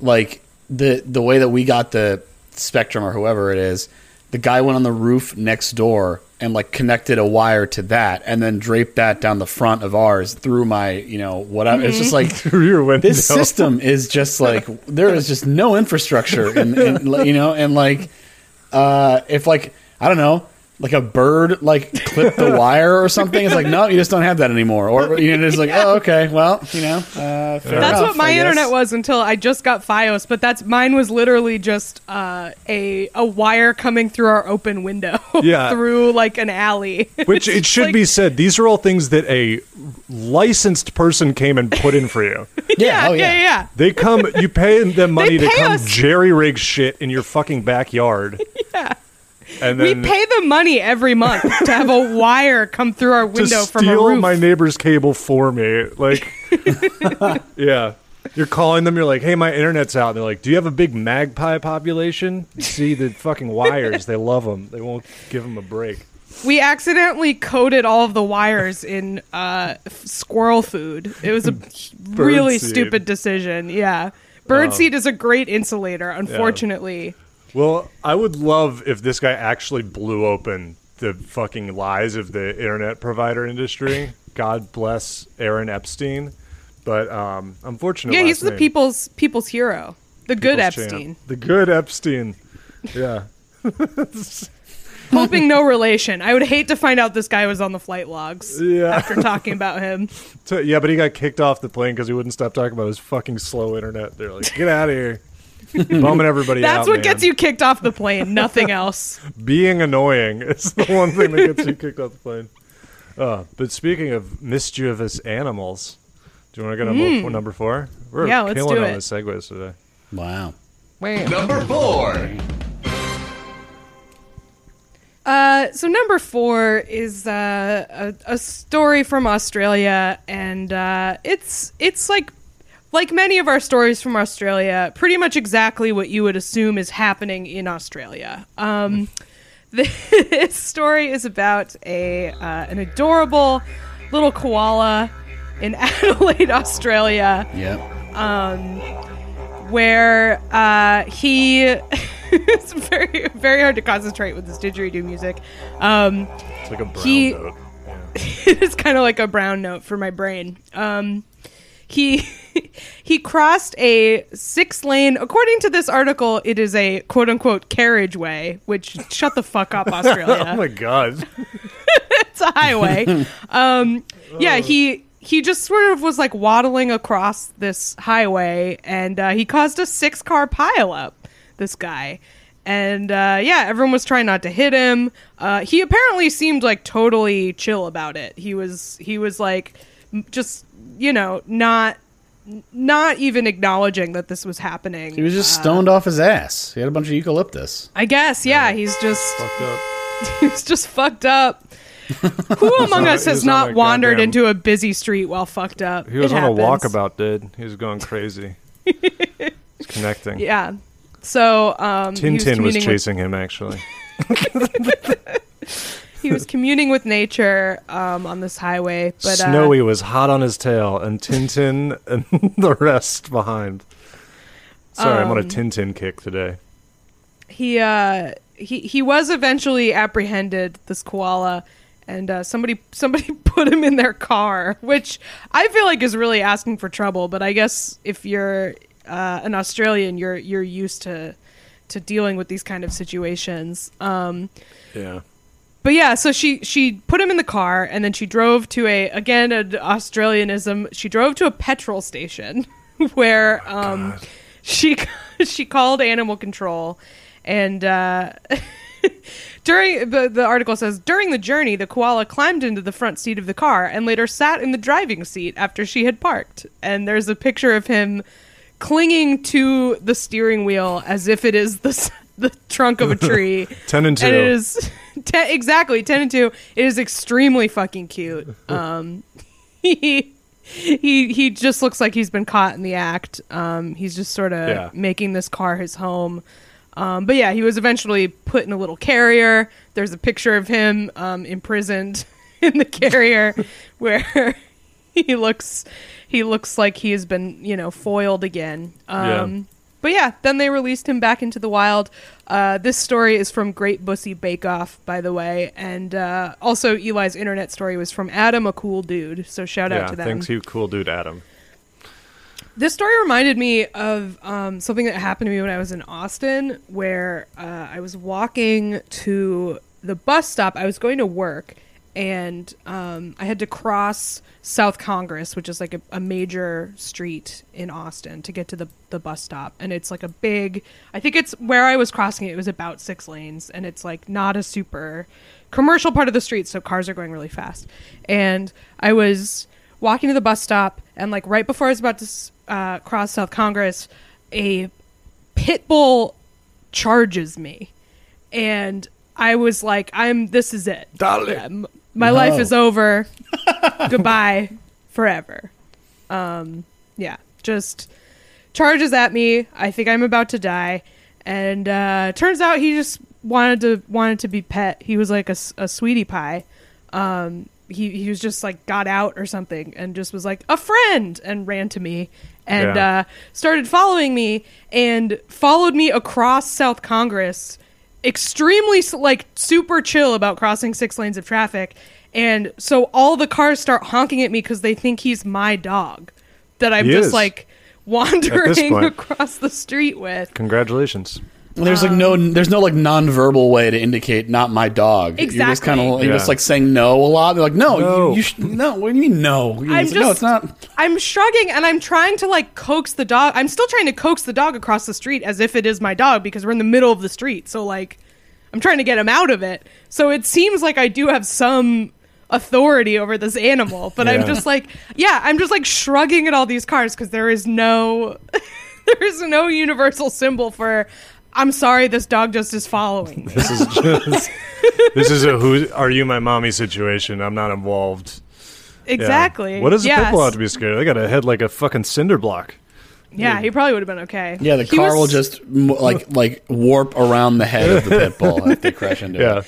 like the the way that we got the Spectrum or whoever it is. The guy went on the roof next door and like connected a wire to that, and then draped that down the front of ours through my you know whatever. It's just like <laughs> Through your window. this system is just like there is just no infrastructure in, in <laughs> you know and like uh if like i don't know like a bird like clipped the <laughs> wire or something. It's like no, you just don't have that anymore. Or you know, it's like oh okay, well you know, uh, fair That's enough, what my internet was until I just got FiOS, but that's mine was literally just uh, a a wire coming through our open window <laughs> Yeah. through like an alley. <laughs> Which it should like- be said, these are all things that a licensed person came and put in for you. Yeah, oh yeah, yeah. yeah. They come, you pay them money to come us. jerry rig shit in your fucking backyard. Yeah. And We pay them money every month <laughs> to have a wire come through our window from a steal roof. my neighbor's cable for me. Like, <laughs> <laughs> yeah. You're calling them, you're like, hey, my internet's out. And they're like, do you have a big magpie population? See the fucking wires. They love them. They won't give them a break. we accidentally coated all of the wires in uh, squirrel food. It was a really seed. stupid decision. Yeah. Birdseed is a great insulator, unfortunately. Well, I would love if this guy actually blew open the fucking lies of the internet provider industry. God bless Aaron Epstein. But um, unfortunately, Yeah, he's the people's people's hero. The good Epstein. The good Epstein. Yeah. <laughs> Hoping no relation. I would hate to find out this guy was on the flight logs Yeah. after talking about him. <laughs> So- yeah, but he got kicked off the plane because he wouldn't stop talking about his fucking slow internet. They're like, get out of here. <laughs> Bumming everybody out. That's what man. gets you kicked off the plane, nothing <laughs> else. Being annoying is the one thing that gets you kicked off the plane. Uh, but speaking of mischievous animals, do you want to get on mo- number four? We're Hmm. Yeah, let's killing do on it. the segues today. Wow. Number four. Uh, so number four is uh, a, a story from Australia, and uh, it's it's like like many of our stories from Australia, pretty much exactly what you would assume is happening in Australia. Um, <laughs> this story is about a uh, an adorable little koala in <laughs> Adelaide, Australia Yeah. where uh, he <laughs> it's very very hard to concentrate with this didgeridoo music. Um, It's like a brown He- note. Yeah. it's kind of like a brown note for my brain. Um, he <laughs> he crossed a six lane. According to this article, it is a quote unquote carriageway. Which shut the fuck up, Australia. <laughs> Oh my god. <laughs> it's a highway. um, yeah, he he just sort of was like waddling across this highway, and uh, he caused a six car pileup. This guy, and uh, yeah, everyone was trying not to hit him. Uh, he apparently seemed like totally chill about it. He was he was like just you know not not even acknowledging that this was happening. He was just stoned off his ass. He had a bunch of eucalyptus. I guess, yeah, he's just Fucked up. <laughs> he's just fucked up. Who <laughs> among us has was not wandered goddamn- into a busy street while fucked up? He was It on happens. a walkabout, dude. He was going crazy. <laughs> He's connecting. Yeah. So um, he was, Tintin was communing chasing him, actually. He was <laughs> communing with nature um, on this highway, but uh, Snowy was hot on his tail, and Tintin <laughs> and the rest behind. Sorry, I'm on a Um, Tintin kick today. he uh, he he was eventually apprehended. This koala. And uh, somebody somebody <laughs> put him in their car, which I feel like is really asking for trouble. But I guess if you're uh, an Australian, you're you're used to to dealing with these kind of situations. Um, Yeah. But yeah, so she she put him in the car and then she drove to a again an Australianism. She drove to a petrol station <laughs> where um she <laughs> she called animal control and uh <laughs> during the the article says during the journey the koala climbed into the front seat of the car and later sat in the driving seat after she had parked and there's a picture of him clinging to the steering wheel as if it is the the trunk of a tree 10 and 2. and it is ten, exactly 10 and 2 it is extremely fucking cute. <laughs> Um <laughs> he he he just looks like he's been caught in the act. Um he's just sort of Yeah. making this car his home. Um but yeah he was eventually put in a little carrier. There's a picture of him um imprisoned <laughs> in the carrier where he looks he looks like he has been you know foiled again. Um Yeah. But yeah, then they released him back into the wild. Uh, this story is from Great Bussy Bake Off, by the way, and uh, also Eli's internet story was from Adam, a cool dude. So shout yeah, out to them. thanks, you cool dude, Adam. This story reminded me of um, something that happened to me when I was in Austin, where uh, I was walking to the bus stop, I was going to work, and um, I had to cross South Congress, which is like a, a major street in Austin, to get to the the bus stop. And it's like a big. I think it's where I was crossing it. It was about six lanes, and it's like not a super commercial part of the street, so cars are going really fast. And I was walking to the bus stop, and like right before I was about to uh, cross South Congress, a pit bull charges me, and I was like, "I'm. This is it. Darling. Yeah, my No. life is over. <laughs> Goodbye, forever." Um, yeah, just charges at me. I think I'm about to die, and uh, turns out he just wanted to wanted to be pet. He was like a sweetie pie. Um, he he was just like got out or something, and just was like a friend, and ran to me, and Yeah. uh, started following me, and followed me across South Congress. Extremely like super chill about crossing six lanes of traffic. And so all the cars start honking at me because they think he's my dog that I'm He just is. like wandering <laughs> across the street with. Congratulations. And there's like no, um, there's no like non-verbal way to indicate not my dog. Exactly. You're just kind of, you're Yeah. just like saying no a lot. They're like, no, No. you, you sh- no. What do you mean no? You're I'm just like, no, it's not. I'm shrugging and I'm trying to like coax the dog. I'm still trying to coax the dog across the street as if it is my dog because we're in the middle of the street. So like I'm trying to get him out of it. So it seems like I do have some authority over this animal, but I'm just like, yeah, I'm just like shrugging at all these cars because there is no <laughs> there is no universal symbol for I'm sorry this dog just is following <laughs> me. This is just this is a who are you my mommy situation. I'm not involved. Yeah. Exactly. What does a Yes. pit bull have to be scared? They got a head like a fucking cinder block. Yeah, he probably would have been okay. Yeah, the He car was- will just like like warp around the head of the pit bull if they crash into <laughs> Yeah. it.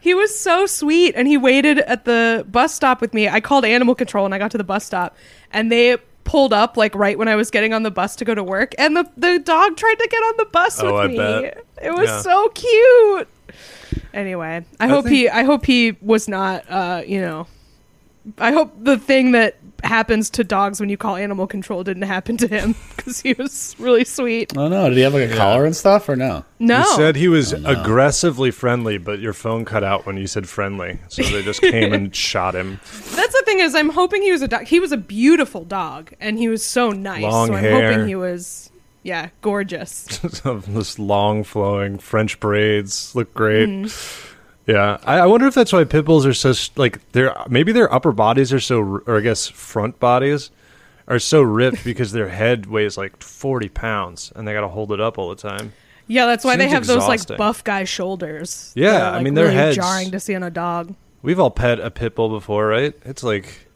He was so sweet, and he waited at the bus stop with me. I called animal control, and I got to the bus stop, and they pulled up like right when I was getting on the bus to go to work, and the the dog tried to get on the bus Oh, with I me. bet. It was Yeah. so cute. Anyway, I, hope think- he I hope he was not uh, you know I hope the thing that happens to dogs when you call animal control didn't happen to him <laughs> because he was really sweet. Oh no, did he have like a collar and stuff or no? No, You said he was aggressively friendly, but your phone cut out when you said friendly. So they just came and <laughs> shot him. That's the thing is, I'm hoping he was a dog. He was a beautiful dog, and he was so nice. Long so I'm hair. hoping he was, yeah, gorgeous. <laughs> this long flowing French braids look great. Mm-hmm. Yeah, I, I wonder if that's why pit bulls are so like their maybe their upper bodies are so or I guess front bodies are so ripped because their head weighs like forty pounds and they got to hold it up all the time. Yeah, that's why they Seems have those like buff guy shoulders. Yeah, are, I mean, their really heads- jarring to see on a dog. We've all pet a pit bull before, right? It's like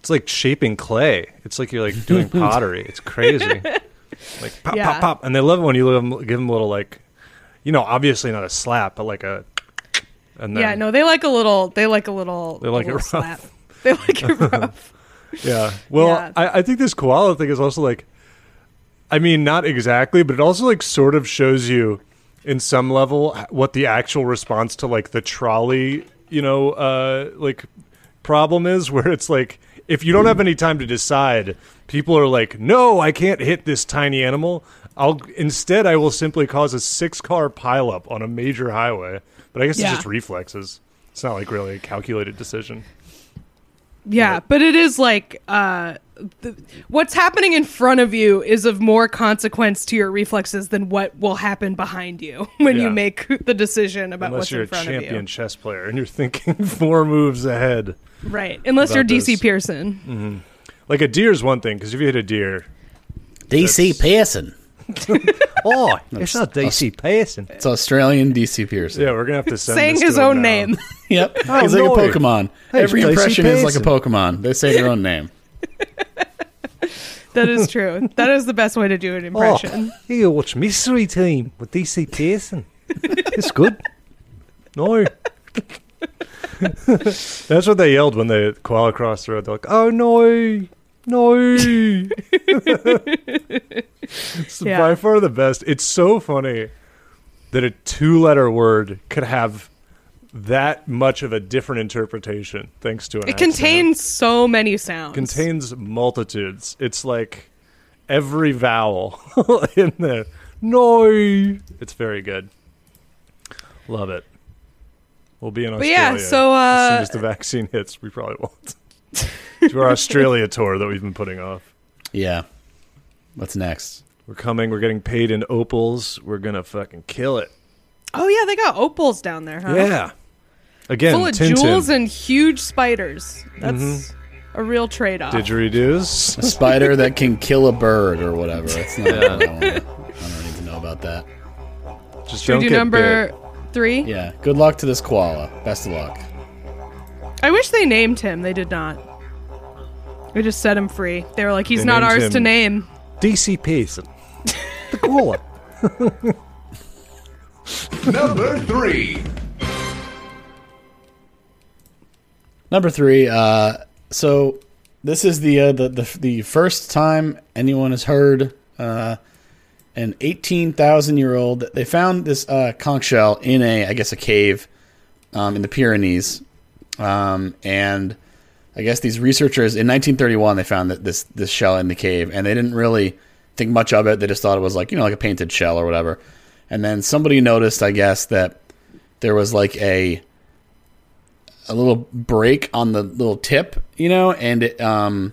it's like shaping clay. It's like you're like doing <laughs> pottery. It's crazy. <laughs> Like pop, Yeah. pop, pop, and they love it when you give them, give them a little like, you know, obviously not a slap, but like a. And then, yeah, no, they like a little. They like a little. They like a it rough. slap. <laughs> They like it <laughs> rough. Yeah. Well, Yeah. I, I think this koala thing is also like, I mean, not exactly, but it also like sort of shows you, in some level, what the actual response to like the trolley, you know, uh, like problem is, <laughs> where it's like if you don't have any time to decide, people are like, no, I can't hit this tiny animal. I'll instead, I will simply cause a six-car pileup on a major highway. But I guess Yeah. it's just reflexes. It's not like really a calculated decision. Yeah, Right. but it is like uh, the, what's happening in front of you is of more consequence to your reflexes than what will happen behind you <laughs> when Yeah. you make the decision about Unless what's you're in a champion of you. chess player and you're thinking <laughs> four moves ahead. Right. Unless you're DC this. Pierson. Like a deer is one thing because if you hit a deer, DC Pierson. <laughs> oh, it's not DC Pierson. It's Australian DC Pierson. Yeah, we're gonna have to send Saying this his to him own now. name. <laughs> Yep. <laughs> Oh, He's like no. a Pokemon. Hey, Every Stacey impression is like a Pokemon. They say their own name. That is true. that is the best way to do an oh, impression. Oh, you watch Mystery Team with DC Pierson. it's good. No. That's what they yelled when they koala crossed the road. They're like, "Oh no, no!" it's Yeah. by far the best. It's so funny that a two-letter word could have that much of a different interpretation thanks to an It accent. contains so many sounds. contains multitudes. It's like every vowel <laughs> in there. No, it's very good. Love it. We'll be in But Australia. yeah, so, as uh, soon as the vaccine hits, we probably won't. <laughs> to our Australia tour that we've been putting off. Yeah. What's next? We're coming. We're getting paid in opals. We're gonna fucking kill it. Oh yeah, they got opals down there, huh? Yeah. Again, Full of Tintin. jewels and huge spiders. That's Mm-hmm. a real trade-off. didgeridoos. A spider that can <laughs> kill a bird or whatever. It's not. I, don't wanna- I don't need to know about that. Just Should don't we do get number bit. three? Yeah. Good luck to this koala. Best of luck. I wish they named him. They did not. They just set him free. They were like, he's They not named ours him- to name. DC Pierson. the koala. <laughs> Number three. Number three. Uh, so this is the, uh, the the the first time anyone has heard uh, an eighteen thousand year old. They found this uh, conch shell in a I guess a cave um, in the Pyrenees, um, and I guess these researchers in 1931 they found that this this shell in the cave, and they didn't really think much of it. They just thought it was like you know like a painted shell or whatever. And then somebody noticed, I guess, that there was like a a little break on the little tip, you know, and it, um,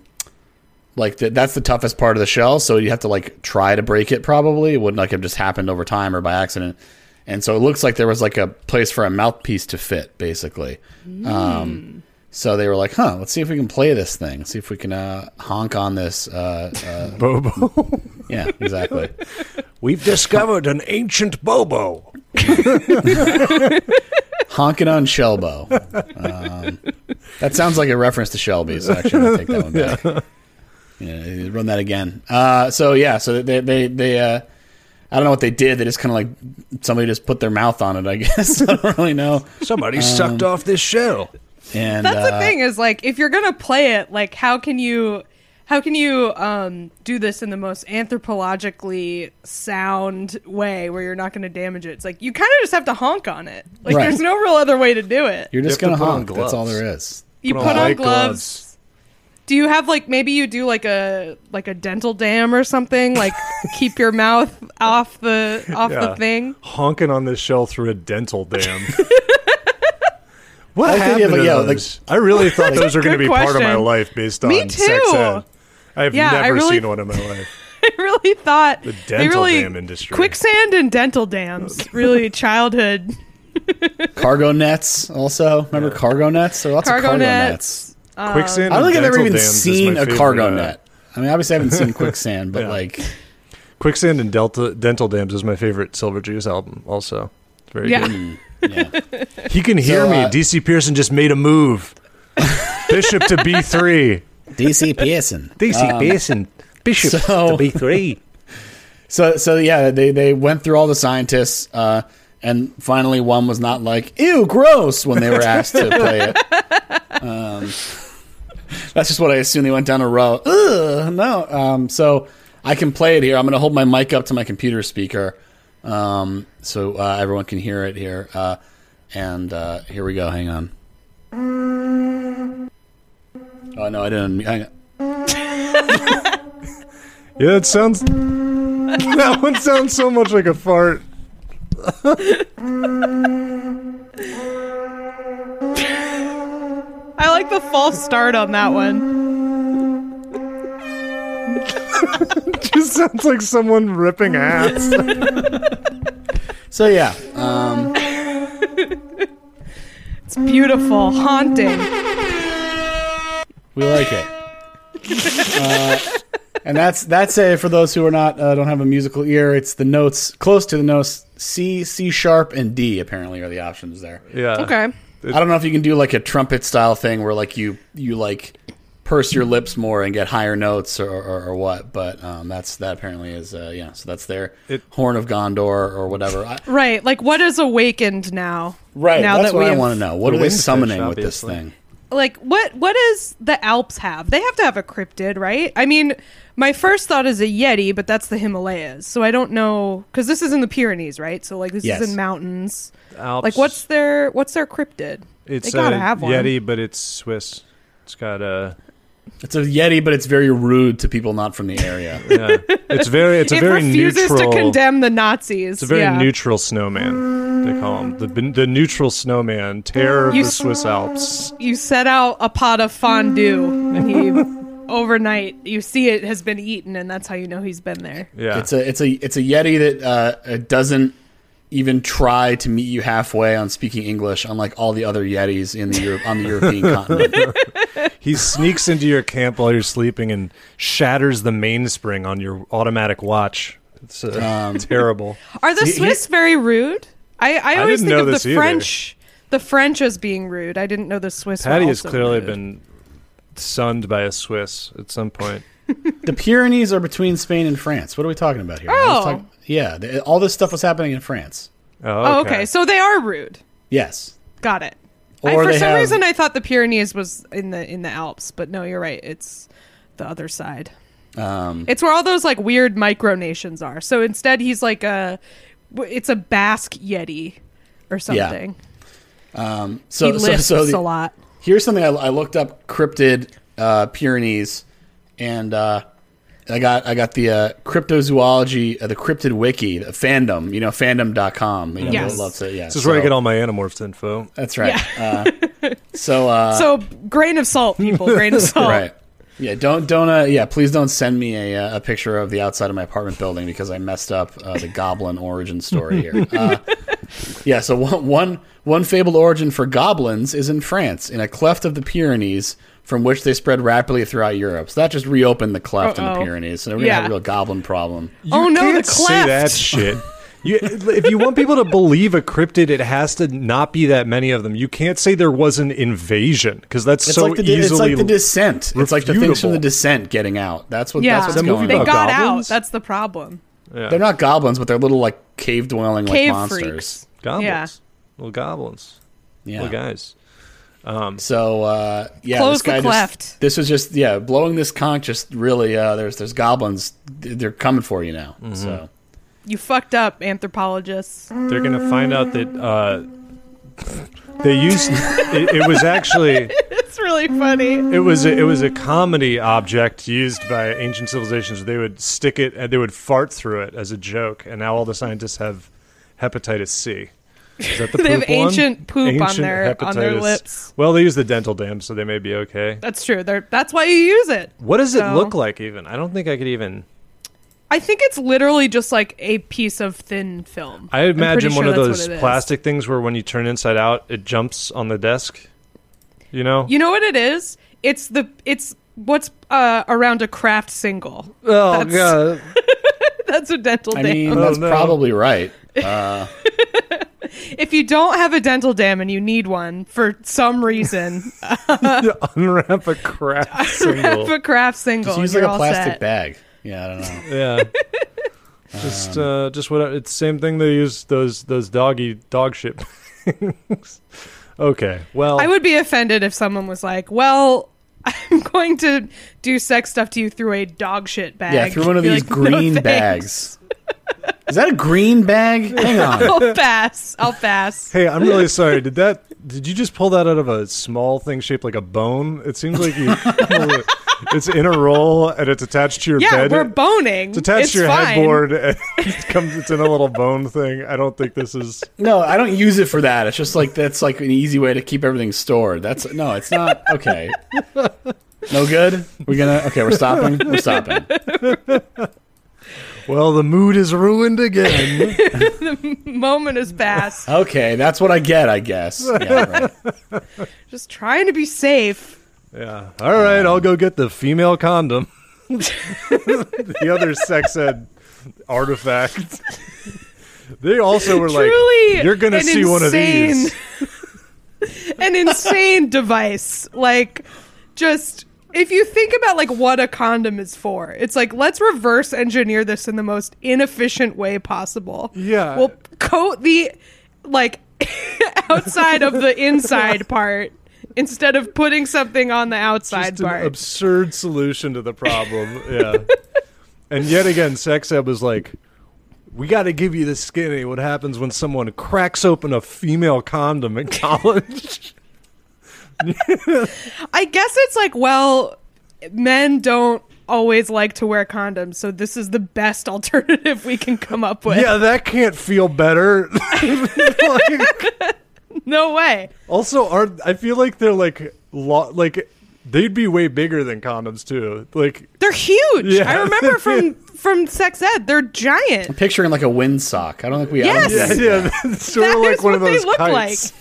like the, that's the toughest part of the shell. So you have to like try to break it. Probably it wouldn't like have just happened over time or by accident. And so it looks like there was like a place for a mouthpiece to fit, basically. Um, so they were like, "Huh, let's see if we can play this thing. See if we can uh, honk on this." Uh, uh, Bobo. <laughs> yeah, exactly. We've discovered an ancient Bobo. <laughs> honking on Shelbo. Um, that sounds like a reference to Shelby. So actually, I'll take that one back. <laughs> Yeah, run that again. Uh, so yeah, so they they they. I don't know what they did. They just kind of like somebody just put their mouth on it. I <laughs> guess I don't really know. Somebody sucked off this shell. And That's uh, the thing is like, if you're gonna play it, like, how can you, how can you um, do this in the most anthropologically sound way where you're not gonna damage it? It's like you kind of just have to honk on it. Like, Right. there's no real other way to do it. You're just You gonna to put honk. That's all there is. You Put put, on on gloves. gloves. Do you have like maybe you do like a like a dental dam or something? Like <laughs> keep your mouth off the off Yeah. the thing. Honking on this shell through a dental dam. <laughs> what I think, happened yeah, but to yeah, those? I really thought those were going to be Good part of my life based on Me sex too. ed. I've Yeah, I never really- seen one in my life. <laughs> I really thought The they dental really, dam industry. Quicksand and dental dams, really childhood Cargo nets, also. Remember cargo nets? There are lots cargo, of cargo nets. nets. Quicksand. I don't think I've ever even seen a cargo uh, net. I mean, obviously, I haven't seen <laughs> quicksand, but Yeah. like, Quicksand and Delta Dental Dams is my favorite Silver Jews album. Also, it's very Yeah. good. yeah. He can hear So, me. uh, DC Pierson just made a move. Bishop to B three. <laughs> DC Pierson. DC Pierson. Bishop <laughs> so- to B three. So so yeah, they they went through all the scientists, uh, and finally one was not like "ew, gross" when they were asked to play it. Um, that's just what I assume. They went down a row. Ugh, no. Um, so I can play it here. I'm going to hold my mic up to my computer speaker, um, so uh, everyone can hear it here. Uh, and uh, here we go. Hang on. Oh no, I didn't. Hang on. <laughs> Yeah, it sounds. <laughs> that one sounds so much like a fart. <laughs> I like the false start on that one. <laughs> Just sounds like someone ripping ass. <laughs> So yeah, um, It's beautiful, haunting. We like it. uh, and that's that's a for those who are not uh, don't have a musical ear. It's the notes close to the notes C, C sharp, and D. Apparently, are the options there. Yeah. Okay. I don't know if you can do like a trumpet style thing where like you you like purse your lips more and get higher notes or, or, or what. But um, that's that apparently is uh, yeah. So that's their It- horn of Gondor or whatever. I, Right. Like what is awakened now? right. Now that's that what I we've- want to know. What The are they wingfish, summoning with this thing? Like what what does the alps have? They have to have a cryptid right? I mean my first thought is a yeti but that's the himalayas. So i don't know because this is in the pyrenees right? So like this Yes. is in mountains. Alps, like what's their what's their cryptid? It's they gotta a have one. Yeti, but it's Swiss. It's got a It's a Yeti, but it's very rude to people not from the area. <laughs> yeah. It's very. It's a it very refuses neutral. to condemn the nazis It's a very yeah. neutral snowman. They call him the the neutral snowman, terror of the Swiss Alps. You set out a pot of fondue, and he <laughs> overnight you see it has been eaten, and that's how you know he's been there. Yeah, It's a it's a it's a Yeti that uh, uh, doesn't even try to meet you halfway on speaking English, unlike all the other Yetis in the Europe on the European <laughs> continent. he sneaks into your camp while you're sleeping and shatters the mainspring on your automatic watch. It's uh, Um, terrible. Are the See, Swiss very rude? I, I always didn't think know of the either. French, the French as being rude. I didn't know the Swiss. were Patty has clearly rude. been sunned by a Swiss at some point. <laughs> the Pyrenees are between Spain and France. What are we talking about here? Oh. Talk- yeah, the, all this stuff was happening in France. Oh, okay. So they are rude. Yes, Got it. I, for some have- reason, I thought the Pyrenees was in the in the Alps, but no, you're right. It's the other side. um, It's where all those like weird micronations are. So instead, he's like a, it's a Basque Yeti or something. um, so he so, so the- a lot. Here's something I, I looked up: cryptid uh, Pyrenees, and uh, I got I got the uh, cryptozoology, uh, the cryptid wiki, the fandom. You know, fandom.com. You know, Yes. loves it. Yeah, This is where I get all my Animorphs info. That's right. Uh, so, uh, <laughs> so grain of salt, people. Grain of <laughs> salt. right. Yeah, don't don't uh, yeah, please don't send me a uh, a picture of the outside of my apartment building because I messed up uh, the goblin origin story here. <laughs> Uh, yeah, so one, one one fabled origin for goblins is in France, in a cleft of the Pyrenees, from which they spread rapidly throughout Europe. So that just reopened the cleft in the Pyrenees. So we're gonna have a real goblin problem. Oh, no, can't the say that shit. You, if you want people to believe a cryptid, it has to not be that many of them. You can't say there was an invasion because that's It's so like the it's like the descent. It's like the things from the descent getting out. That's what Yeah, that's what's That movie going they got goblins? out. That's the problem. yeah. They're not goblins, but they're little like cave dwelling like monsters. freaks. goblins, Yeah. little goblins, Yeah. little guys. So uh, yeah, Close this guy the cleft. just this was just yeah blowing this conch just really uh, there's there's goblins they're coming for you now. Mm-hmm. So You fucked up, anthropologists. They're gonna find out that uh, they used. <laughs> It, it was actually <laughs> It's really funny. it was a, it was a comedy object used by ancient civilizations. They would stick it and they would fart through it as a joke, and now all the scientists have hepatitis C. Is that the <laughs> They have poop one? ancient poop on Ancient their- on their lips. Well, they use the dental dam, so they may be okay. That's true. They're, that's why you use it. What does it look like? Even I don't think I could even. I think it's literally just like a piece of thin film. I I'm imagine one sure of those what it is. plastic things where when you turn inside out, it jumps on the desk. You know? You know what it is? It's the it's what's uh, around a Kraft single. oh That's- god! <laughs> That's a dental I dam. mean Oh, that's no. probably right. Uh, <laughs> if you don't have a dental dam and you need one for some reason, <laughs> Unwrap a crap <laughs> have single. a Kraft single. just use like a plastic set. bag. Yeah, I don't know. <laughs> Yeah. Just, uh, just what it's the same thing they use those those doggy dog shit. bags. okay, well, I would be offended if someone was like, "Well, I'm going to do sex stuff to you through a dog shit bag." Yeah, through one of these like, green thanks." bags. Is that a green bag? Hang on. <laughs> I'll pass. I'll pass. hey, I'm really sorry. Did that? Did you just pull that out of a small thing shaped like a bone? It seems like you. it's in a roll and it's attached to your Yeah, bed. we're boning. it's attached to your fine. headboard. And <laughs> it comes. It's in a little bone thing. I don't think this is. No, I don't use it for that. It's just like that's like an easy way to keep everything stored. That's no, it's not okay. No good. We're gonna okay. We're stopping. We're stopping. <laughs> Well, the mood is ruined again. <laughs> The moment has passed. Okay, that's what I get. I guess. Yeah, <laughs> right. Just trying to be safe. Yeah. All right, I'll go get the female condom. <laughs> the other sex ed artifact. They also were like, "You're gonna an see one of these." An insane device. Like, just if you think about like what a condom is for, it's like let's reverse engineer this in the most inefficient way possible. Yeah. we'll coat the like <laughs> outside of the inside <laughs> part instead of putting something on the outside part. Just an part. absurd solution to the problem. <laughs> Yeah. and yet again, sex ed was like, "We got to give you the skinny." What happens when someone cracks open a female condom in college? <laughs> I guess it's like, well, men don't always like to wear condoms, so this is the best <laughs> alternative we can come up with. Yeah, that can't feel better. <laughs> Like, No way. also, aren't I feel like they're like lo- like they'd be way bigger than condoms too. Like They're huge. Yeah. I remember from from sex ed, they're giant. I'm Picturing like a windsock. I don't think we. I don't Yes! think yeah, we- yeah, it's sort of like one of what they those look kites.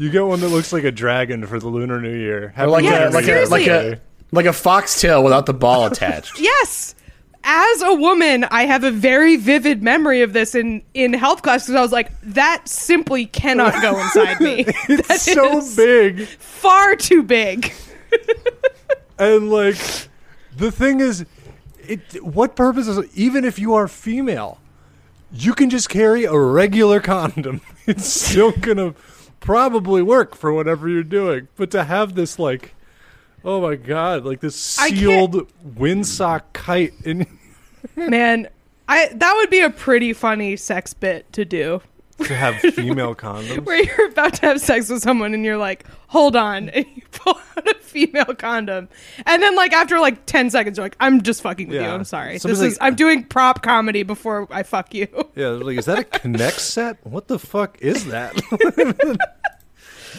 You get one that looks like a dragon for the Lunar New Year. Or Happy like Yeah, a like a like a like a foxtail without the ball <laughs> attached. Yes. As a woman, I have a very vivid memory of this in in health class because I was like, that simply cannot go inside me. <laughs> That It's so is big. far too big. <laughs> And like the thing is it what purpose is even if you are female, you can just carry a regular condom. It's still gonna probably work for whatever you're doing. But to have this like oh my god, like this sealed windsock kite in Man, I that would be a pretty funny sex bit to do. To have <laughs> female condoms. Where you're about to have sex with someone and you're like, hold on, <laughs> and you pull out a female condom. And then like after like ten seconds, you're like, I'm just fucking with you. Yeah. I'm sorry. Somebody's this is like- I'm doing prop comedy before I fuck you. <laughs> Yeah, like is that a Connect set? What the fuck is that?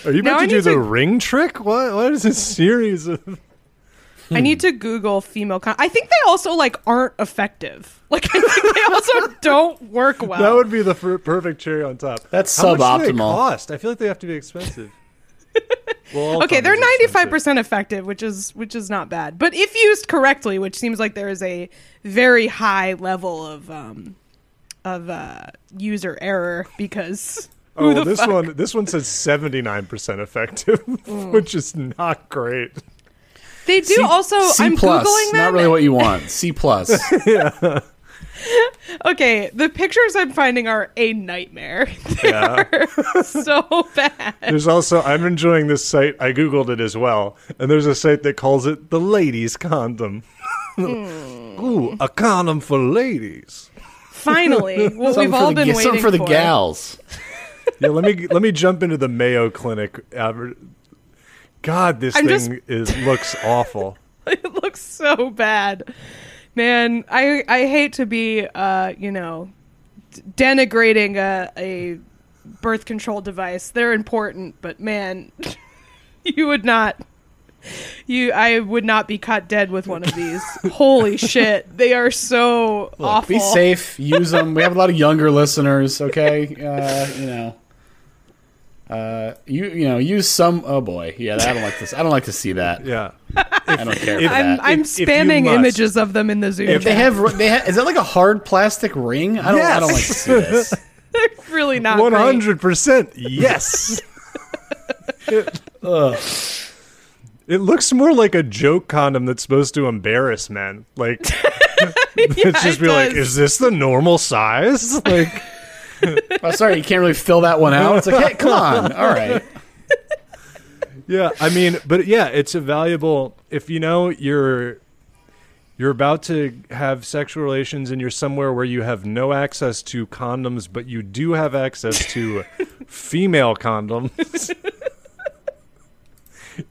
Are you Now about I to do need the to- ring trick? What what is this series of I need to Google female con I think they also like aren't effective. <laughs> Like I think they also don't work <laughs> well. That would be the f- perfect cherry on top. That's How much do they suboptimal. cost? I feel like they have to be expensive. <laughs> well, okay, they're ninety five percent effective, which is which is not bad. But if used correctly, which seems like there is a very high level of um of uh user error because Oh, the this fuck? one this one says seventy nine percent effective, which is not great. They do C- also C I'm plus, googling them. not really what you want. C plus. <laughs> okay, the pictures I'm finding are a nightmare. <laughs> Yeah. so bad. There's also I'm enjoying this site. I googled it as well, and there's a site that calls it the ladies' condom. Hmm. <laughs> Ooh, a condom for ladies. Finally, what something we've all for the, been ga- waiting something for the gals. Yeah, let me let me jump into the Mayo Clinic. adver- God, this I'm thing just- is looks awful. <laughs> it looks so bad man i i hate to be uh you know denigrating a a birth control device they're important but man <laughs> you would not you i would not be caught dead with one of these <laughs> holy shit they are so Look, awful be safe. Use them. We have a lot of younger listeners. Okay, uh, you know. Uh, you you know use some. Oh boy, yeah. I don't like this. I don't like to see that. Yeah, I don't care for i'm that. i'm If- if spamming must. images of them in the zoom if they have, <laughs> they ha- is that like a hard plastic ring? I don't. I don't like to see this. they're <laughs> really not hundred percent. Yes. <laughs> Ugh. It looks more like a joke condom that's supposed to embarrass men. Like it's just it be like, is this the normal size? Like <laughs> Oh, sorry, you can't really fill that one out. It's like, hey, come on. <laughs> All right. Yeah, I mean, but yeah, it's a valuable if you know you're you're about to have sexual relations and you're somewhere where you have no access to condoms, but you do have access to <laughs> female condoms.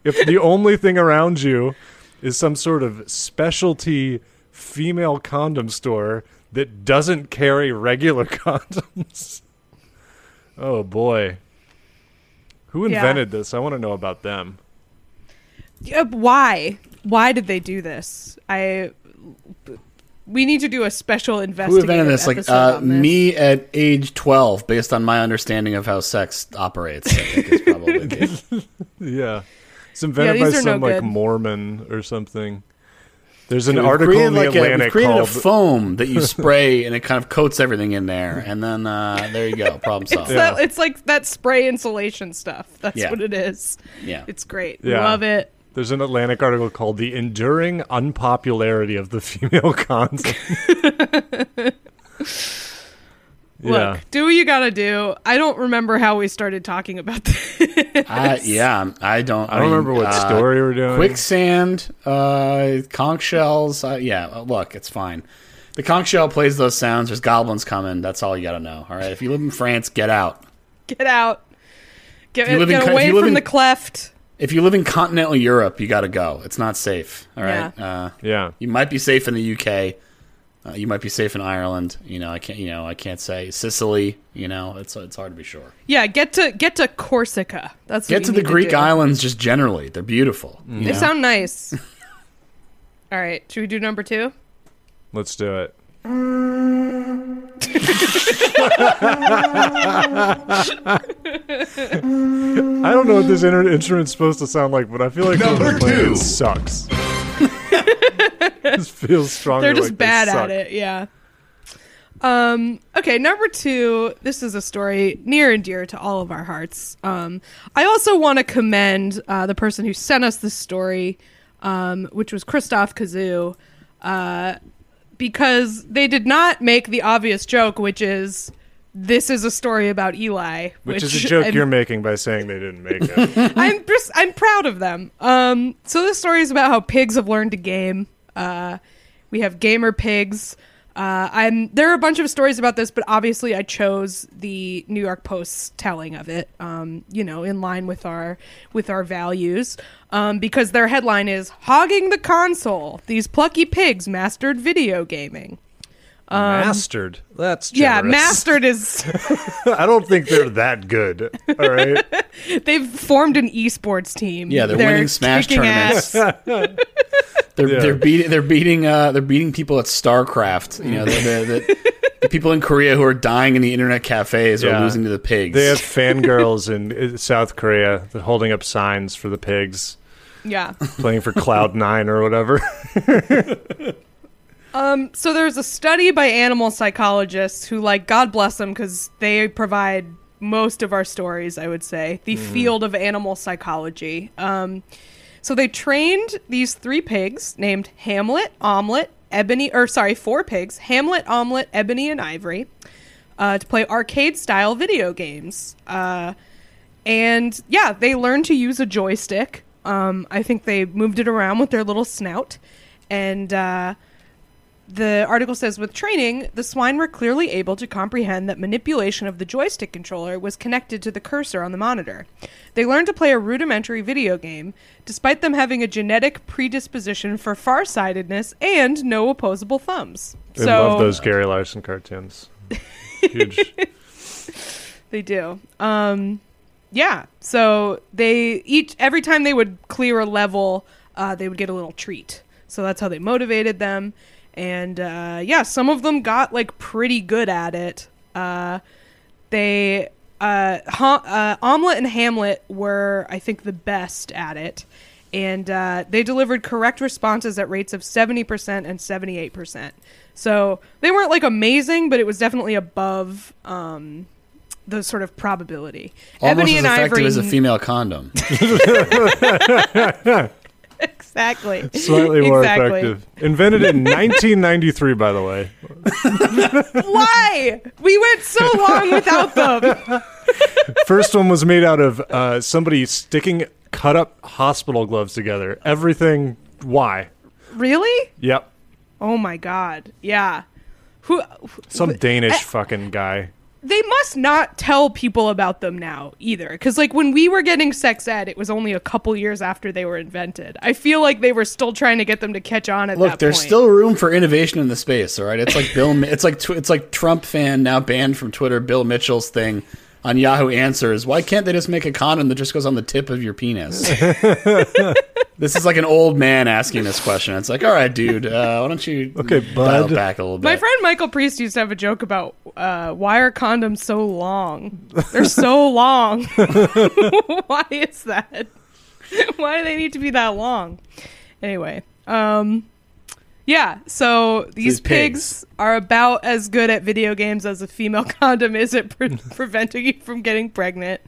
if the only thing around you is some sort of specialty female condom store that doesn't carry regular <laughs> condoms. Oh boy. Who Yeah. invented this? I want to know about them. Uh, why? Why did they do this? I. We need to do a special investigation. Who invented this? Like uh, this. me at age twelve, based on my understanding of how sex operates. I think is probably <laughs> Yeah. It's invented by these are no some like good. Mormon or something. There's an article in the like a, we've Atlantic created called a foam that you <laughs> spray and it kind of coats everything in there, and then uh, there you go, problem It's solved. that. It's like that spray insulation stuff. That's Yeah. what it is. Yeah, It's great. Yeah. Love it. There's an Atlantic article called "The Enduring Unpopularity of the Female <laughs> Condom." <laughs> yeah, Look, do what you gotta do. I don't remember how we started talking about <laughs> this. I, yeah. I don't. I don't remember what uh, story we're doing. Quicksand, uh, conch shells. Uh, yeah, uh, look, it's fine. The conch shell plays those sounds. There's goblins coming. That's all you got to know. All right. If you live in France, get out. Get out. Get, If you live in get co- away you live from in- the cleft. if you live in continental Europe, you got to go. It's not safe. All right. Uh, Yeah. you might be safe in the UK. Uh, you might be safe in Ireland. You know, I can't. You know, I can't say Sicily. You know, it's it's hard to be sure. Yeah, get to get to Corsica. That's what Get you to the Greek do. islands just generally. They're beautiful. you They know? sound nice. <laughs> All right, should we do number two? Let's do it. <laughs> I don't know what this inter- instrument's supposed to sound like, but I feel like Number two. sucks. <laughs> this feels stronger. They're just like bad suck. at it. Yeah. Um. Okay. Number two. This is a story near and dear to all of our hearts. Um. I also want to commend uh, the person who sent us this story, um, which was Christoph Kazoo, uh, because they did not make the obvious joke, which is this is a story about Eli, Which, is a joke I'm- you're making by saying they didn't make it. <laughs> I'm just I'm proud of them. Um, so this story is about how pigs have learned to game. Uh, we have gamer pigs. Uh, I'm there are a bunch of stories about this, but obviously I chose the New York Post's telling of it. Um, you know, in line with our with our values, um, because their headline is "Hogging the console." These plucky pigs mastered video gaming. Mastered. That's Yeah, mastered is <laughs> I don't think they're that good. All right. <laughs> they've formed an esports team. Yeah, they're winning Smash tournaments. <laughs> They're Yeah. they're beating they're beating uh they're beating people at StarCraft. You know, the, the, the, the people in Korea who are dying in the internet cafes Yeah. are losing to the pigs. They have fangirls in uh, South Korea holding up signs for the pigs, Yeah. playing for Cloud Nine or whatever. Um, so there's a study by animal psychologists who, like, God bless them, because they provide most of our stories. I would say the field of animal psychology. Um, so they trained these three pigs named Hamlet, Omelet, Ebony, or sorry, four pigs: Hamlet, Omelet, Ebony, and Ivory, uh, to play arcade-style video games. Uh, and yeah, they learned to use a joystick. Um, I think they moved it around with their little snout, and uh, the article says with training, the swine were clearly able to comprehend that manipulation of the joystick controller was connected to the cursor on the monitor. They learned to play a rudimentary video game, despite them having a genetic predisposition for farsightedness and no opposable thumbs. I so love those Gary Larson cartoons. Huge. <laughs> They do. Um, yeah. So they each every time they would clear a level, uh, they would get a little treat. So that's how they motivated them. And uh, yeah, some of them got like pretty good at it. Uh, they uh, ha- uh, Omelet and Hamlet were, I think, the best at it. And uh, they delivered correct responses at rates of 70% and 78%. So they weren't like amazing, but it was definitely above um, the sort of probability. Almost Ebony as and effective Ivory, as a female condom. <laughs> <laughs> <laughs> exactly. Slightly more Exactly. effective. Invented in 1993, by the way. <laughs> Why? We went so long without them. <laughs> First one was made out of uh, somebody sticking cut up hospital gloves together. Everything. Why? Really? Yep. Oh my god. Yeah. Who? Some Danish I- fucking guy. They must not tell people about them now either because like when we were getting sex ed it was only a couple years after they were invented i feel like they were still trying to get them to catch on at Look, there's point. still room for innovation in the space. All right, it's like Bill. It's like tw- it's like Trump fan now banned from Twitter. Bill Mitchell's thing on Yahoo Answers. Why can't they just make a condom that just goes on the tip of your penis? <laughs> this is like an old man asking this question. It's like, all right, dude, uh, why don't you <laughs> Okay, dial bud. it back a little bit? my friend michael priest used to have a joke about uh, why are condoms so long they're so <laughs> long why is that why do they need to be that long anyway um yeah so these These pigs. pigs. are about as good at video games as a female <laughs> condom is at pre- <laughs> preventing you from getting pregnant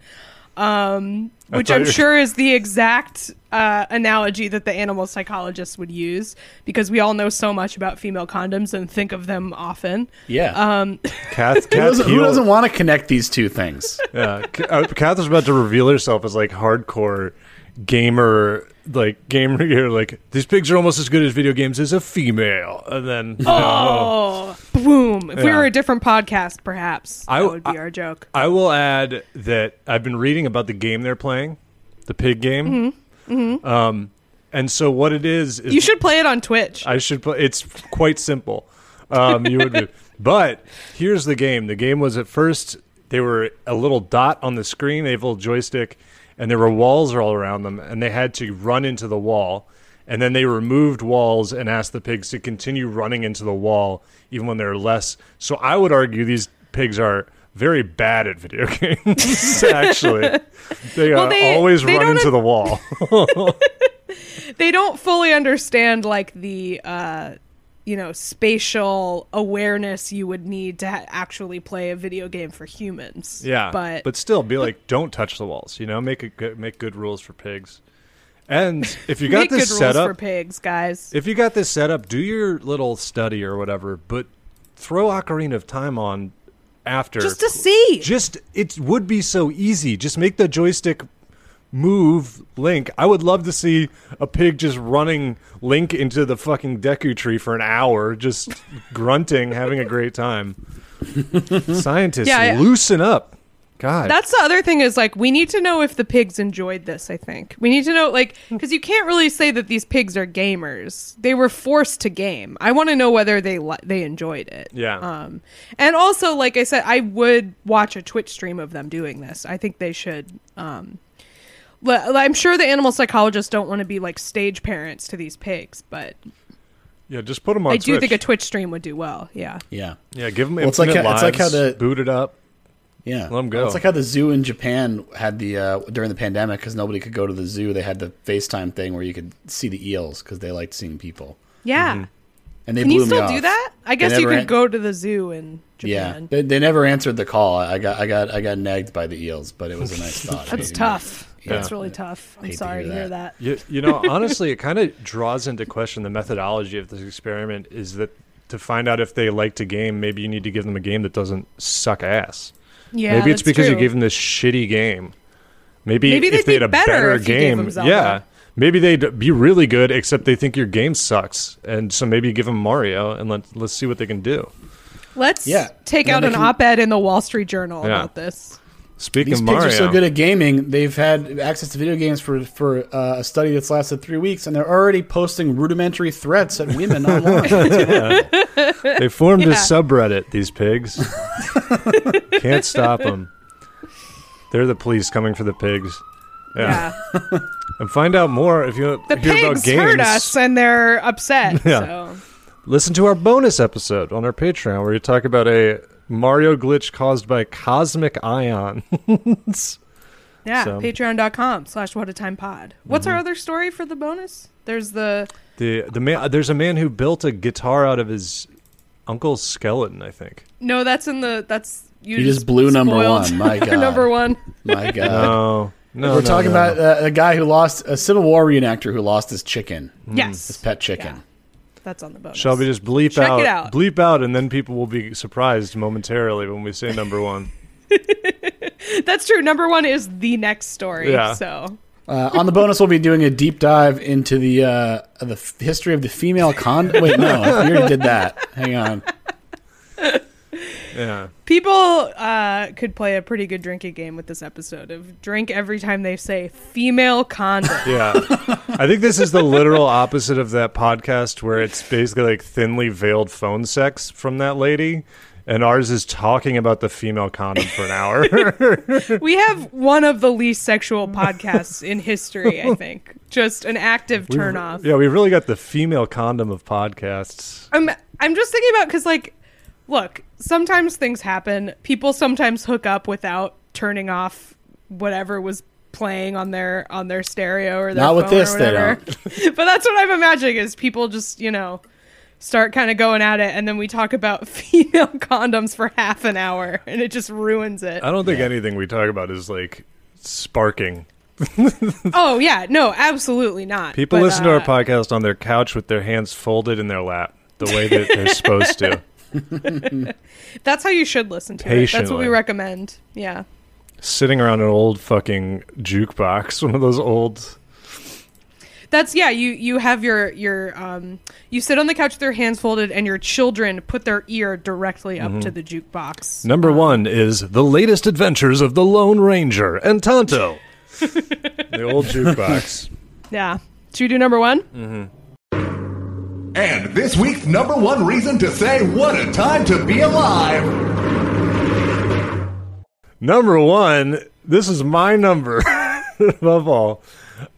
um which i'm you were- sure is the exact uh, analogy that the animal psychologists would use because we all know so much about female condoms and think of them often yeah. um Kath, <laughs> who doesn't, who doesn't want to connect these two things? Yeah, K- uh, Kath was about to reveal herself as like hardcore gamer, like gamer. <laughs> You're like these pigs are almost as good as video games as a female, and then Oh, boom! If we Yeah. were a different podcast, perhaps I- that would be I- our joke. I will add that I've been reading about the game they're playing, the pig game. Um, and so what it is is You should play it on Twitch. I should play It's quite simple. Um, you would, <laughs> but here's the game. The game was at first they were a little dot on the screen, they have a little joystick, and there were walls all around them, and they had to run into the wall. And then they removed walls and asked the pigs to continue running into the wall, even when they're less. So I would argue these pigs are very bad at video <laughs> games. Actually, they Well, uh, they- always they run into the wall. <laughs> they don't fully understand like the uh you know spatial awareness you would need to ha- actually play a video game for humans Yeah, but, but still, be like, don't touch the walls. You know, make a good, make good rules for pigs. And if you <laughs> got make this good set rules for pigs guys if you got this set up, do your little study or whatever. But throw Ocarina of Time on after, just to see Just it would be so easy. Just make the joystick move Link. I would love to see a pig just running Link into the fucking Deku tree for an hour, just <laughs> grunting, having a great time. <laughs> Scientists, Yeah, yeah. loosen up. God, that's the other thing is like we need to know if the pigs enjoyed this i think we need to know like because you can't really say that these pigs are gamers they were forced to game i want to know whether they li- they enjoyed it Yeah. um and also like i said i would watch a twitch stream of them doing this i think they should um le- i'm sure the animal psychologists don't want to be like stage parents to these pigs but yeah, just put them on. i do Twitch. think a twitch stream would do well yeah Yeah, Yeah, give them Well, it's like infinite how- it's like how lives, the- boot it up. yeah. let them go. It's like how the zoo in Japan had the uh, during the pandemic because nobody could go to the zoo. They had the FaceTime thing where you could see the eels because they liked seeing people, yeah and they can blew you me still off. do that i guess you never could an- go to the zoo in Yeah, japan they, they never answered the call. I got I got I got nagged by the eels, but it was a nice <laughs> thought. That's Maybe. tough. Yeah. That's really tough. I'm Hate to sorry to hear hear that. that. You, you know, honestly, it kind of draws into question the methodology of this experiment. Is that to find out if they like to game? Maybe you need to give them a game that doesn't suck ass. Yeah, maybe it's because true. you gave them this shitty game. Maybe, Maybe if they'd be had a better better if you gave game, yeah, maybe they'd be really good. Except they think your game sucks, and so maybe give them Mario and let let's see what they can do. Let's Yeah. take Yeah, out an can- op-ed in the Wall Street Journal Yeah. about this. Speaking These of pigs Mario, are so good at gaming. They've had access to video games for for uh, a study that's lasted three weeks, and they're already posting rudimentary threats at women <laughs> online. They formed a subreddit. These pigs can't stop <laughs> them. They're the police coming for the pigs. Yeah, Yeah. <laughs> and find out more if you The hear about pigs games. heard us and they're upset. Yeah. So Listen to our bonus episode on our Patreon where we talk about a Mario glitch caused by cosmic ions. <laughs> yeah, So- patreon.com slash what a time pod. What's our other story for the bonus? There's the the the man there's a man who built a guitar out of his uncle's skeleton. I think. no, that's in the that's you You just blew number one. My <laughs> God. number one. My <laughs> God. No, no, We're no, talking no. about uh, a guy who lost a Civil War reenactor who lost his chicken, Yes. his pet chicken. Yeah. That's on the bonus. Shelby just bleep Check out, it out. bleep out, and then people will be surprised momentarily when we say number one. <laughs> That's true. Number one is the next story. Yeah. So Uh, on the bonus, we'll be doing a deep dive into the uh, the f- history of the female con. Wait, no, you already did that. Hang on. Yeah, People uh, could play a pretty good drinking game with this episode of drink every time they say female condom. <laughs> yeah. I think this is the literal opposite of that podcast where it's basically like thinly veiled phone sex from that lady, and ours is talking about the female condom for an hour. <laughs> we have one of the least sexual <laughs> podcasts in history, I think. Just an active turn off. Yeah, we really got the female condom of podcasts. I'm I'm just thinking about cuz like look, sometimes things happen. People sometimes hook up without turning off whatever was playing on their on their stereo or their Not with phone or this, they whatever. <laughs> but that's what I'm imagining is people just, you know, start kind of going at it and then we talk about <laughs> female condoms for half an hour and it just ruins it. I don't think anything we talk about is like sparking. <laughs> oh yeah, no, absolutely not. People But, listen to uh, our podcast on their couch with their hands folded in their lap, the way that they're supposed to. <laughs> That's how you should listen to it. That's what we recommend. Yeah. Sitting around an old fucking jukebox, <laughs> one of those old. That's yeah, you you have your your um you sit on the couch with your hands folded and your children put their ear directly up to mm-hmm. the jukebox. Number um, one is the latest adventures of the Lone Ranger and Tonto. <laughs> the old jukebox. Yeah. Should we do number one? Mm-hmm. And this week's number one reason to say what a time to be alive. Number one, this is my number <laughs> above all.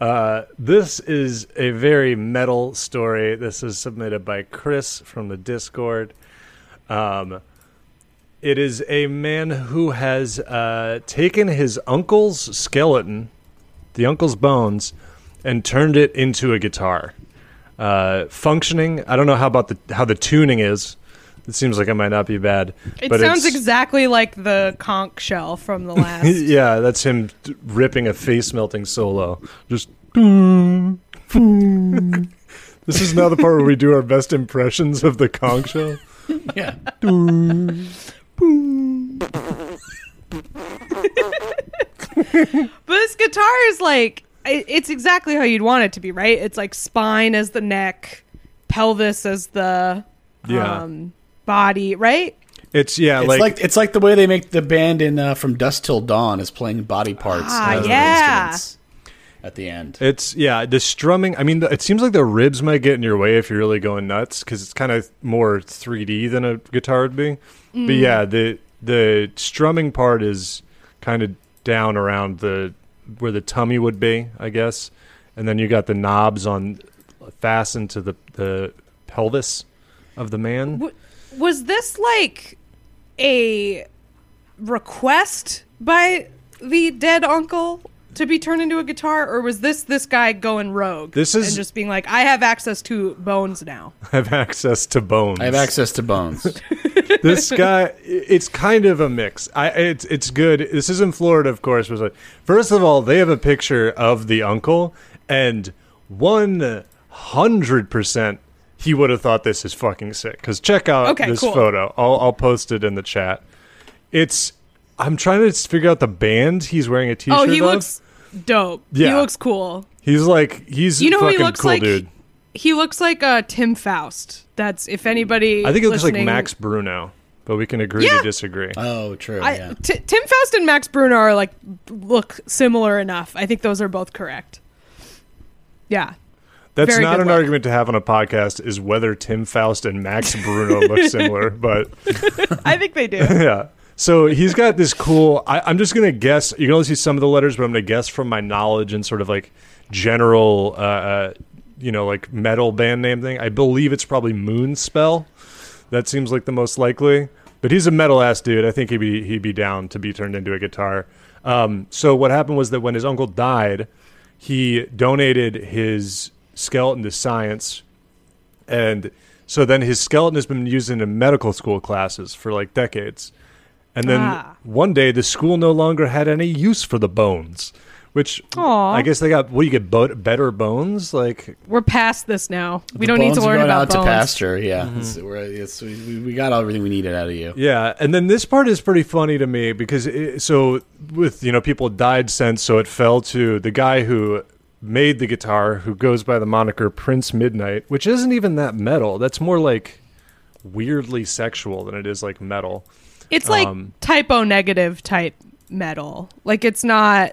Uh, this is a very metal story. This is submitted by Chris from the Discord. Um, it is a man who has uh, taken his uncle's skeleton, the uncle's bones, and turned it into a guitar. Uh, functioning. I don't know how about the how the tuning is. It seems like it might not be bad. It but sounds exactly like the conch shell from the <laughs> last. yeah, that's him d- ripping a face melting solo. Just. <laughs> this is now the part where we do our best impressions of the conch shell. <laughs> Yeah. But this guitar is like i- it's exactly how you'd want it to be, right? It's like spine as the neck, pelvis as the Yeah. um, body, right? It's yeah, It's like, like, it's like the way they make the band in uh, from Dusk Till Dawn is playing body parts Ah, as yeah. instruments at the end. it's yeah, the strumming. I mean, the, it seems like the ribs might get in your way if you're really going nuts because it's kind of more 3D than a guitar would be. But yeah, the the strumming part is kind of down around the where the tummy would be, I guess, and then you got the knobs on fastened to the the pelvis of the man. W- was this like a request by the dead uncle to be turned into a guitar, or was this this guy going rogue? This is- and just being like, I have access to bones now. <laughs> I have access to bones. I have access to bones. <laughs> this <laughs> guy it's kind of a mix i it's it's good this is in florida of course was like first of all they have a picture of the uncle and 100% he would have thought this is fucking sick because check out Okay, this cool. photo I'll, I'll post it in the chat it's i'm trying to figure out the band he's wearing a oh, t-shirt Oh, he of. looks dope. Yeah. He looks cool. he's like he's You know who fucking he looks cool like? dude He looks like uh, Tim Faust. That's if anybody. i think it looks like max bruno but we can agree Yeah. to disagree Oh, true. I, yeah. T- Tim Faust and Max Bruno are like look similar enough. I think those are both correct. Yeah. That's Very not an look. argument to have on a podcast. Is whether Tim Faust and Max Bruno look <laughs> similar, but <laughs> I think they do. <laughs> yeah. So he's got this cool. I, I'm just gonna guess. You can only see some of the letters, but I'm gonna guess from my knowledge and sort of like general, uh, uh, you know, like metal band name thing. I believe it's probably Moonspell. That seems like the most likely. But he's a metal ass dude. I think he'd be he'd be down to be turned into a guitar. Um, so what happened was that when his uncle died, he donated his skeleton to science, and so then his skeleton has been used in medical school classes for like decades. And then Ah. one day the school no longer had any use for the bones, which Aw. I guess they got. What you get bo- better bones? Like We're past this now. We don't need bones to are learn going about out bones. to pasture. Yeah, Mm-hmm. It's- we're- it's- we, we- we got everything we needed out of you. Yeah, and then this part is pretty funny to me because it, so with you know people died since, so it fell to the guy who made the guitar, who goes by the moniker Prince Midnight, which isn't even that metal. That's more like weirdly sexual than it is like metal. It's like Um, Type O Negative type metal. Like it's not.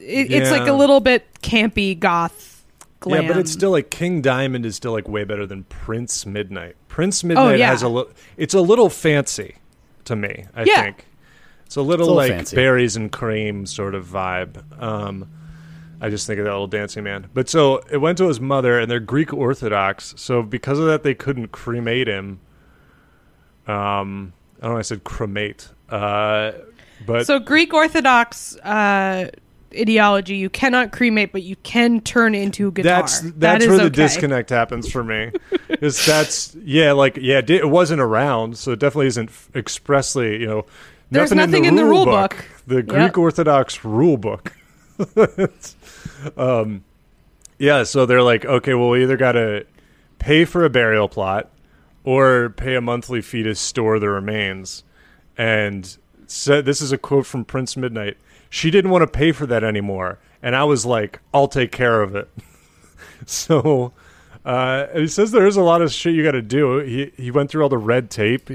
It, It's like a little bit campy goth glam. Yeah, but it's still like King Diamond is still like way better than Prince Midnight. Prince Midnight Oh, yeah. has a little. It's a little fancy to me. I Yeah. think it's a little, It's a little like fancy. berries and cream sort of vibe. Um, I just think of that little dancing man. But so it went to his mother, and they're Greek Orthodox. So because of that, they couldn't cremate him. Um, I don't know. I said cremate. Uh, but so Greek Orthodox uh, ideology. You cannot cremate, but you can turn into a guitar. That's That that's where the okay. disconnect happens for me. is that's yeah, like yeah, it, wasn't around, so it definitely isn't expressly you know. There's nothing, nothing in the, rule book. book. The Yep. Greek Orthodox rule book. <laughs> um, yeah, so they're like, okay, well, we either got to pay for a burial plot or pay a monthly fee to store the remains. And so this is a quote from Prince Midnight. She didn't want to pay for that anymore, and I was like, I'll take care of it. <laughs> so uh, he says there is a lot of shit you got to do. He he went through all the red tape.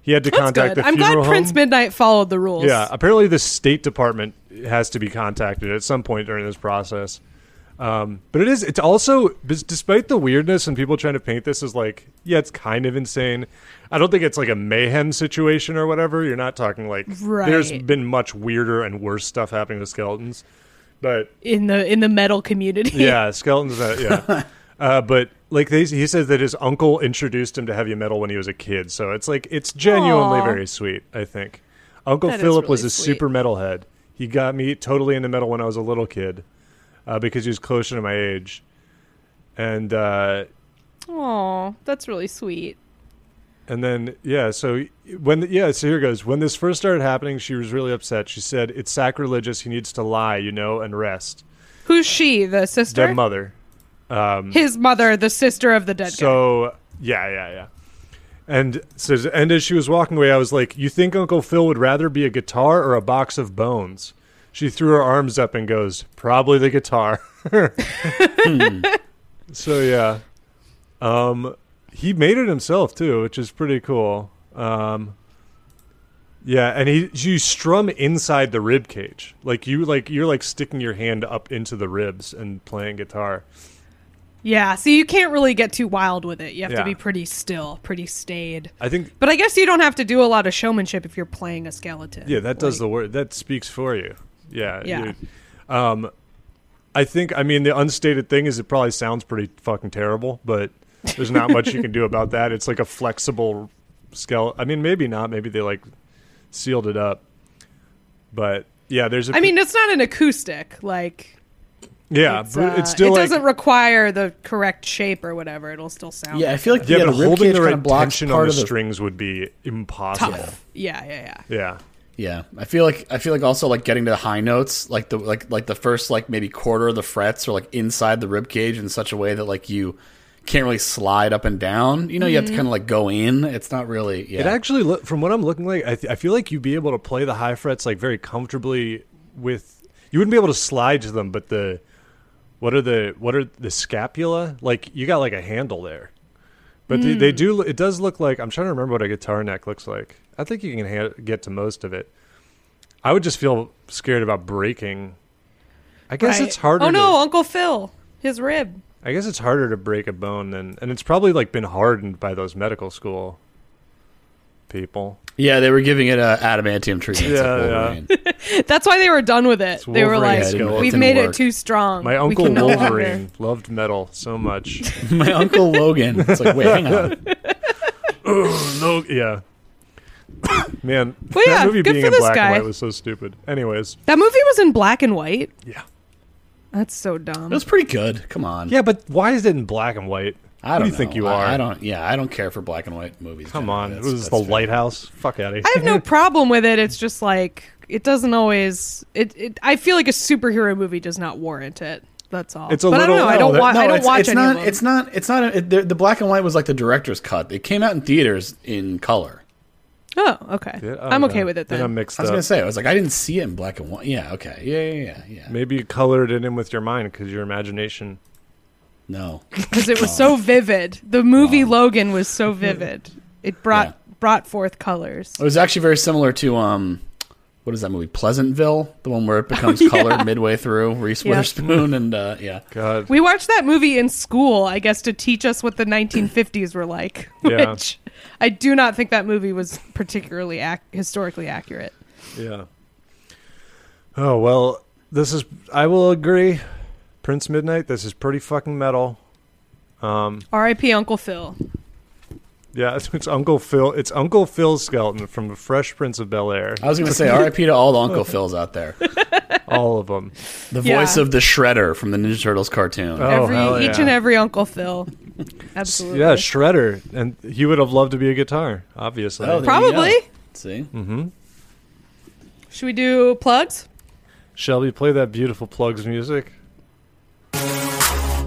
He had to That's contact good. the I'm glad funeral Prince home. Midnight followed the rules. Yeah, apparently the State Department has to be contacted at some point during this process. Um, but it is. It's also, despite the weirdness and people trying to paint this as like, yeah, it's kind of insane. I don't think it's like a mayhem situation or whatever. You're not talking like there's been much weirder and worse stuff happening to skeletons, but in the in the metal community. <laughs> yeah, skeletons. Uh, yeah, <laughs> uh, but like they, he says that his uncle introduced him to heavy metal when he was a kid, so it's like it's genuinely Aw. very sweet. I think Uncle That Philip was a sweet. super metalhead. He got me totally into metal when I was a little kid uh, because he was closer to my age, and uh, Aw, that's really sweet. and then yeah, so when yeah, so here goes. When this first started happening, she was really upset. She said it's sacrilegious. He needs to lie, you know, and rest. Who's she? The sister? Dead mother. Um, His mother, the sister of the dead guy. So yeah, yeah, yeah. And says, and as she was walking away, I was like, "You think Uncle Phil would rather be a guitar or a box of bones?" She threw her arms up and goes, "Probably the guitar." <laughs> So yeah, um, he made it himself too, which is pretty cool. Um, yeah, and he you strum inside the rib cage, like you like you're like sticking your hand up into the ribs and playing guitar. Yeah, so you can't really get too wild with it. You have Yeah. to be pretty still, pretty staid. I think But I guess you don't have to do a lot of showmanship if you're playing a skeleton. Yeah, that does Like, the word. That speaks for you. Yeah. Yeah. um, I think. I mean, the unstated thing is it probably sounds pretty fucking terrible, but there's not much you can do about that. It's like a flexible skeleton. I mean, maybe not. Maybe they like sealed it up. But yeah, there's. a I mean, it's not an acoustic. Like, yeah, it's, but uh, it's still it like doesn't require the correct shape or whatever. It'll still sound. Yeah, I feel like yeah, yeah, but the holding cage the right blocks tension on the the strings would be impossible. tough. Yeah, yeah, yeah. Yeah. Yeah, I feel like I feel like also like getting to the high notes, like the like like the first like maybe quarter of the frets are like inside the rib cage in such a way that like you can't really slide up and down. You know, you have to mm-hmm. kind of like go in. It's not really. Yeah, It actually, look, from what I'm looking like, I, th- I feel like you'd be able to play the high frets like very comfortably with. You wouldn't be able to slide to them, but the what are the what are the scapula? Like you got like a handle there, but they, they mm. do. It does look like I'm trying to remember what a guitar neck looks like. I think you can ha- get to most of it. I would just feel scared about breaking. I guess Right. it's harder. Oh to- no, Uncle Phil, his rib. I guess it's harder to break a bone than, and it's probably like been hardened by those medical school people. yeah, they were giving it a adamantium treatment. Yeah, like yeah. <laughs> That's why they were done with it. They were like, skeleton. we've Didn't made work. it too strong. My uncle no Wolverine loved metal so much. <laughs> My uncle Logan. It's like wait, hang on. <laughs> no, yeah. <coughs> Man, Well, yeah, that movie being for in black guy. and white was so stupid. Anyways, That movie was in black and white. yeah, That's so dumb. It was pretty good. Come on. yeah, but why is it in black and white? I don't do you think you are? I, don't. Yeah, I don't care for black and white movies. Come generally. on, That's- this is the fair. lighthouse. Fuck out of here. I have no <laughs> problem with it. It's just like it doesn't always. It. it I feel like a superhero movie does not warrant it. That's all. It's a but I don't little- know. I don't that- want. I don't it's, watch it's any not. of them. It's not. It's not. It, the, the black and white was like the director's cut. It came out in theaters in color. Oh, okay. Yeah, I'm okay okay. with it Then then. I'm mixed I was up. gonna say. I was like, I didn't see it in black and white. Yeah. Okay. Yeah. Yeah. Yeah. Yeah. Maybe you colored it in with your mind because your imagination. No. <laughs> because it was so vivid. The movie Logan was so <laughs> vivid. It brought Yeah. brought forth colors. It was actually very similar to um, what is that movie? Pleasantville, the one where it becomes Oh, <laughs> yeah. colored midway through. Reese Yeah. Witherspoon and uh, yeah. God, We watched that movie in school, I guess, to teach us what the 1950s were like. Yeah. <laughs> Which I do not think that movie was particularly ac- historically accurate. yeah. Oh well, this is. I will agree. Prince Midnight. This is pretty fucking metal. Um, R.I.P. Uncle Phil. Yeah, it's, <laughs> it's Uncle Phil. It's Uncle Phil's skeleton from the Fresh Prince of Bel Air. I was gonna say R.I.P. to all the Uncle Phils out there. <laughs> All of them. The Yeah. voice of the Shredder from the Ninja Turtles cartoon. Oh, every hell each and every Uncle Phil. <laughs> Absolutely. Yeah, Shredder, and he would have loved to be a guitar, obviously. Oh, Probably. See, mm-hmm. Should we do plugs? Shelby, play that beautiful plugs music.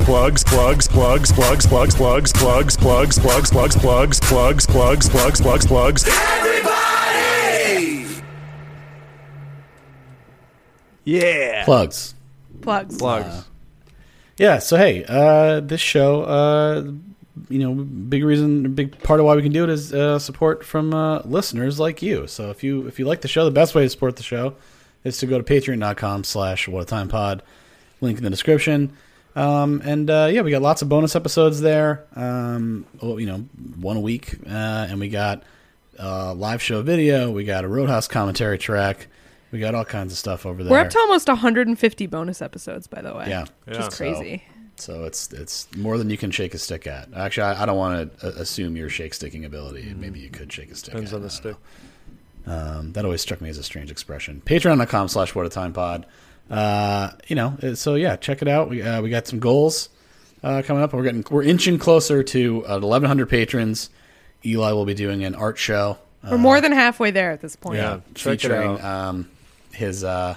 Plugs, plugs, plugs, plugs, plugs, plugs, plugs, plugs, plugs, plugs, plugs, plugs, plugs, plugs, plugs, plugs. Yeah. plugs. Plugs. Plugs. Yeah. So hey, uh, this show, uh, you know, big reason, big part of why we can do it is uh, support from uh, listeners like you. So if you if you like the show, the best way to support the show is to go to patreon.com slash what a time pod. Link in the description. Um, and uh, yeah, we got lots of bonus episodes there. Um, well, you know, one a week, uh, and we got uh, live show video. We got a Roadhouse commentary track. We got all kinds of stuff over there. We're up to almost 150 bonus episodes, by the way. yeah, Which Yeah. is crazy. So it's it's more than you can shake a stick at. Actually, I, I don't want to uh, assume your shake sticking ability. Maybe you could shake a stick. Depends at. on the stick. Um, that always struck me as a strange expression. Patreon.com slash what a time pod. Uh, you know, uh, so yeah, check it out. We uh, we got some goals uh, coming up. We're getting we're inching closer to uh, 1,100 patrons. Eli will be doing an art show. We're more than halfway there at this point. Yeah. check it featuring out. um, his uh,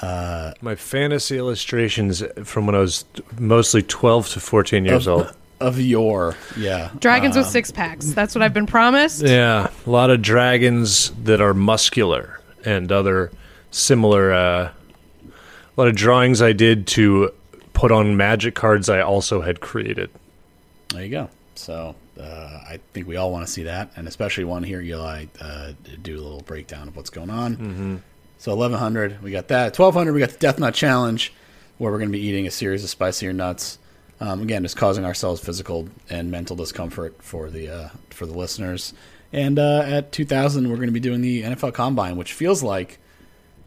uh My fantasy illustrations from when I was mostly 12 to 14 years of, old. of your yeah Dragons with six packs. That's what I've been promised. Yeah, a lot of dragons that are muscular and other similar. A lot of drawings I did to put on magic cards I also had created. There you go. So uh, I think we all want to see that, and especially want to hear Eli uh, do a little breakdown of what's going on. Mm-hmm. So 1100, we got that. 1200, we got the Death Nut Challenge, where we're going to be eating a series of spicier nuts. Um, again, just causing ourselves physical and mental discomfort for the uh, for the listeners. And uh, at 2000, we're going to be doing the NFL Combine, which feels like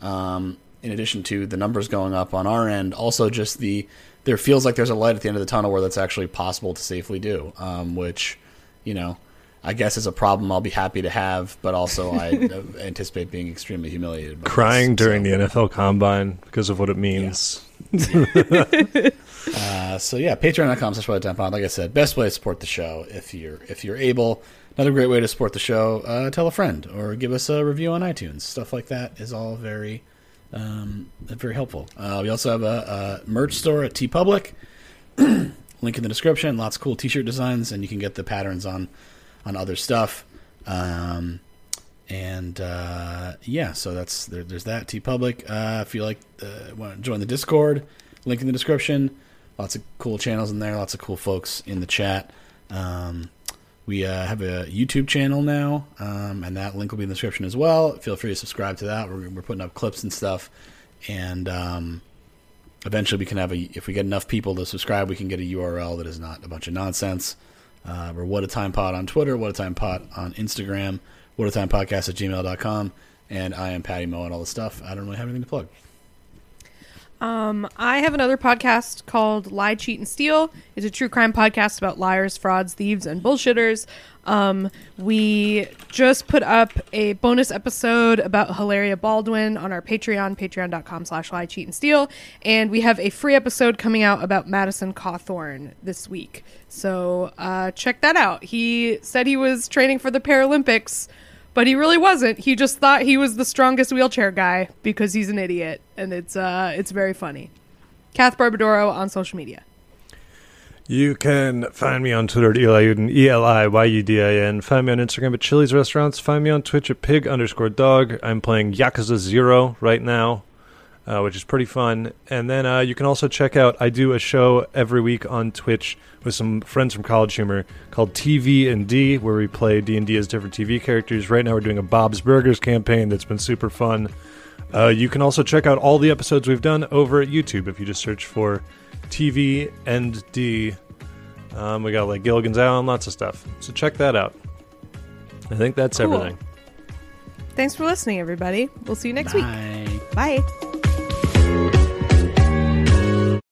um, in addition to the numbers going up on our end, also just the there feels like there's a light at the end of the tunnel where that's actually possible to safely do, um, which you know I guess is a problem I'll be happy to have, but also I uh, <laughs> anticipate being extremely humiliated. By Crying this, during so, the NFL Combine because of what it means. <laughs> Uh, so yeah, patreon.com slash What pod. Like I said, best way to support the show if you're if you're able. Another great way to support the show, uh, tell a friend or give us a review on iTunes. Stuff like that is all very um, very helpful. Uh, we also have a, a merch store at TeePublic. <clears throat> Link in the description. Lots of cool T-shirt designs, and you can get the patterns on on other stuff. Um, and uh, yeah, so that's there, there's that TeePublic. Uh, if you like, uh, want to join the Discord, link in the description. Lots of cool channels in there. Lots of cool folks in the chat. Um, we uh, have a YouTube channel now, um, and that link will be in the description as well. Feel free to subscribe to that. We're, we're putting up clips and stuff, and um, eventually we can have a. If we get enough people to subscribe, we can get a URL that is not a bunch of nonsense. Uh, we're What a Time Pod on Twitter, What a Time Pod on Instagram, What a Time Podcast at gmail.com, and I am Patty Moe and all the stuff. I don't really have anything to plug. Um, I have another podcast called Lie, Cheat, and Steal. It's a true crime podcast about liars, frauds, thieves, and bullshitters. Um, we just put up a bonus episode about Hilaria Baldwin on our Patreon, patreon.com slash lie, cheat, and steal. And we have a free episode coming out about Madison Cawthorn this week. So uh, check that out. He said he was training for the Paralympics but he really wasn't. He just thought he was the strongest wheelchair guy because he's an idiot, and it's uh, it's very funny. Kath Barbadoro on social media. You can find me on Twitter at Eli Yudin, E L I Y U D I N. Find me on Instagram at Chili's Restaurants. Find me on Twitch at pig underscore dog. I'm playing Yakuza Zero right now, uh, which is pretty fun. And then uh, you can also check out, I do a show every week on Twitch with some friends from College Humor called TV and D, where we play D and D as different TV characters. Right now we're doing a Bob's Burgers campaign that's been super fun. Uh, you can also check out all the episodes we've done over at YouTube if you just search for TV and D. Um, we got like Gilligan's Island, lots of stuff. So check that out. I think that's Cool. everything. Thanks for listening, everybody. We'll see you next week. Bye. Bye.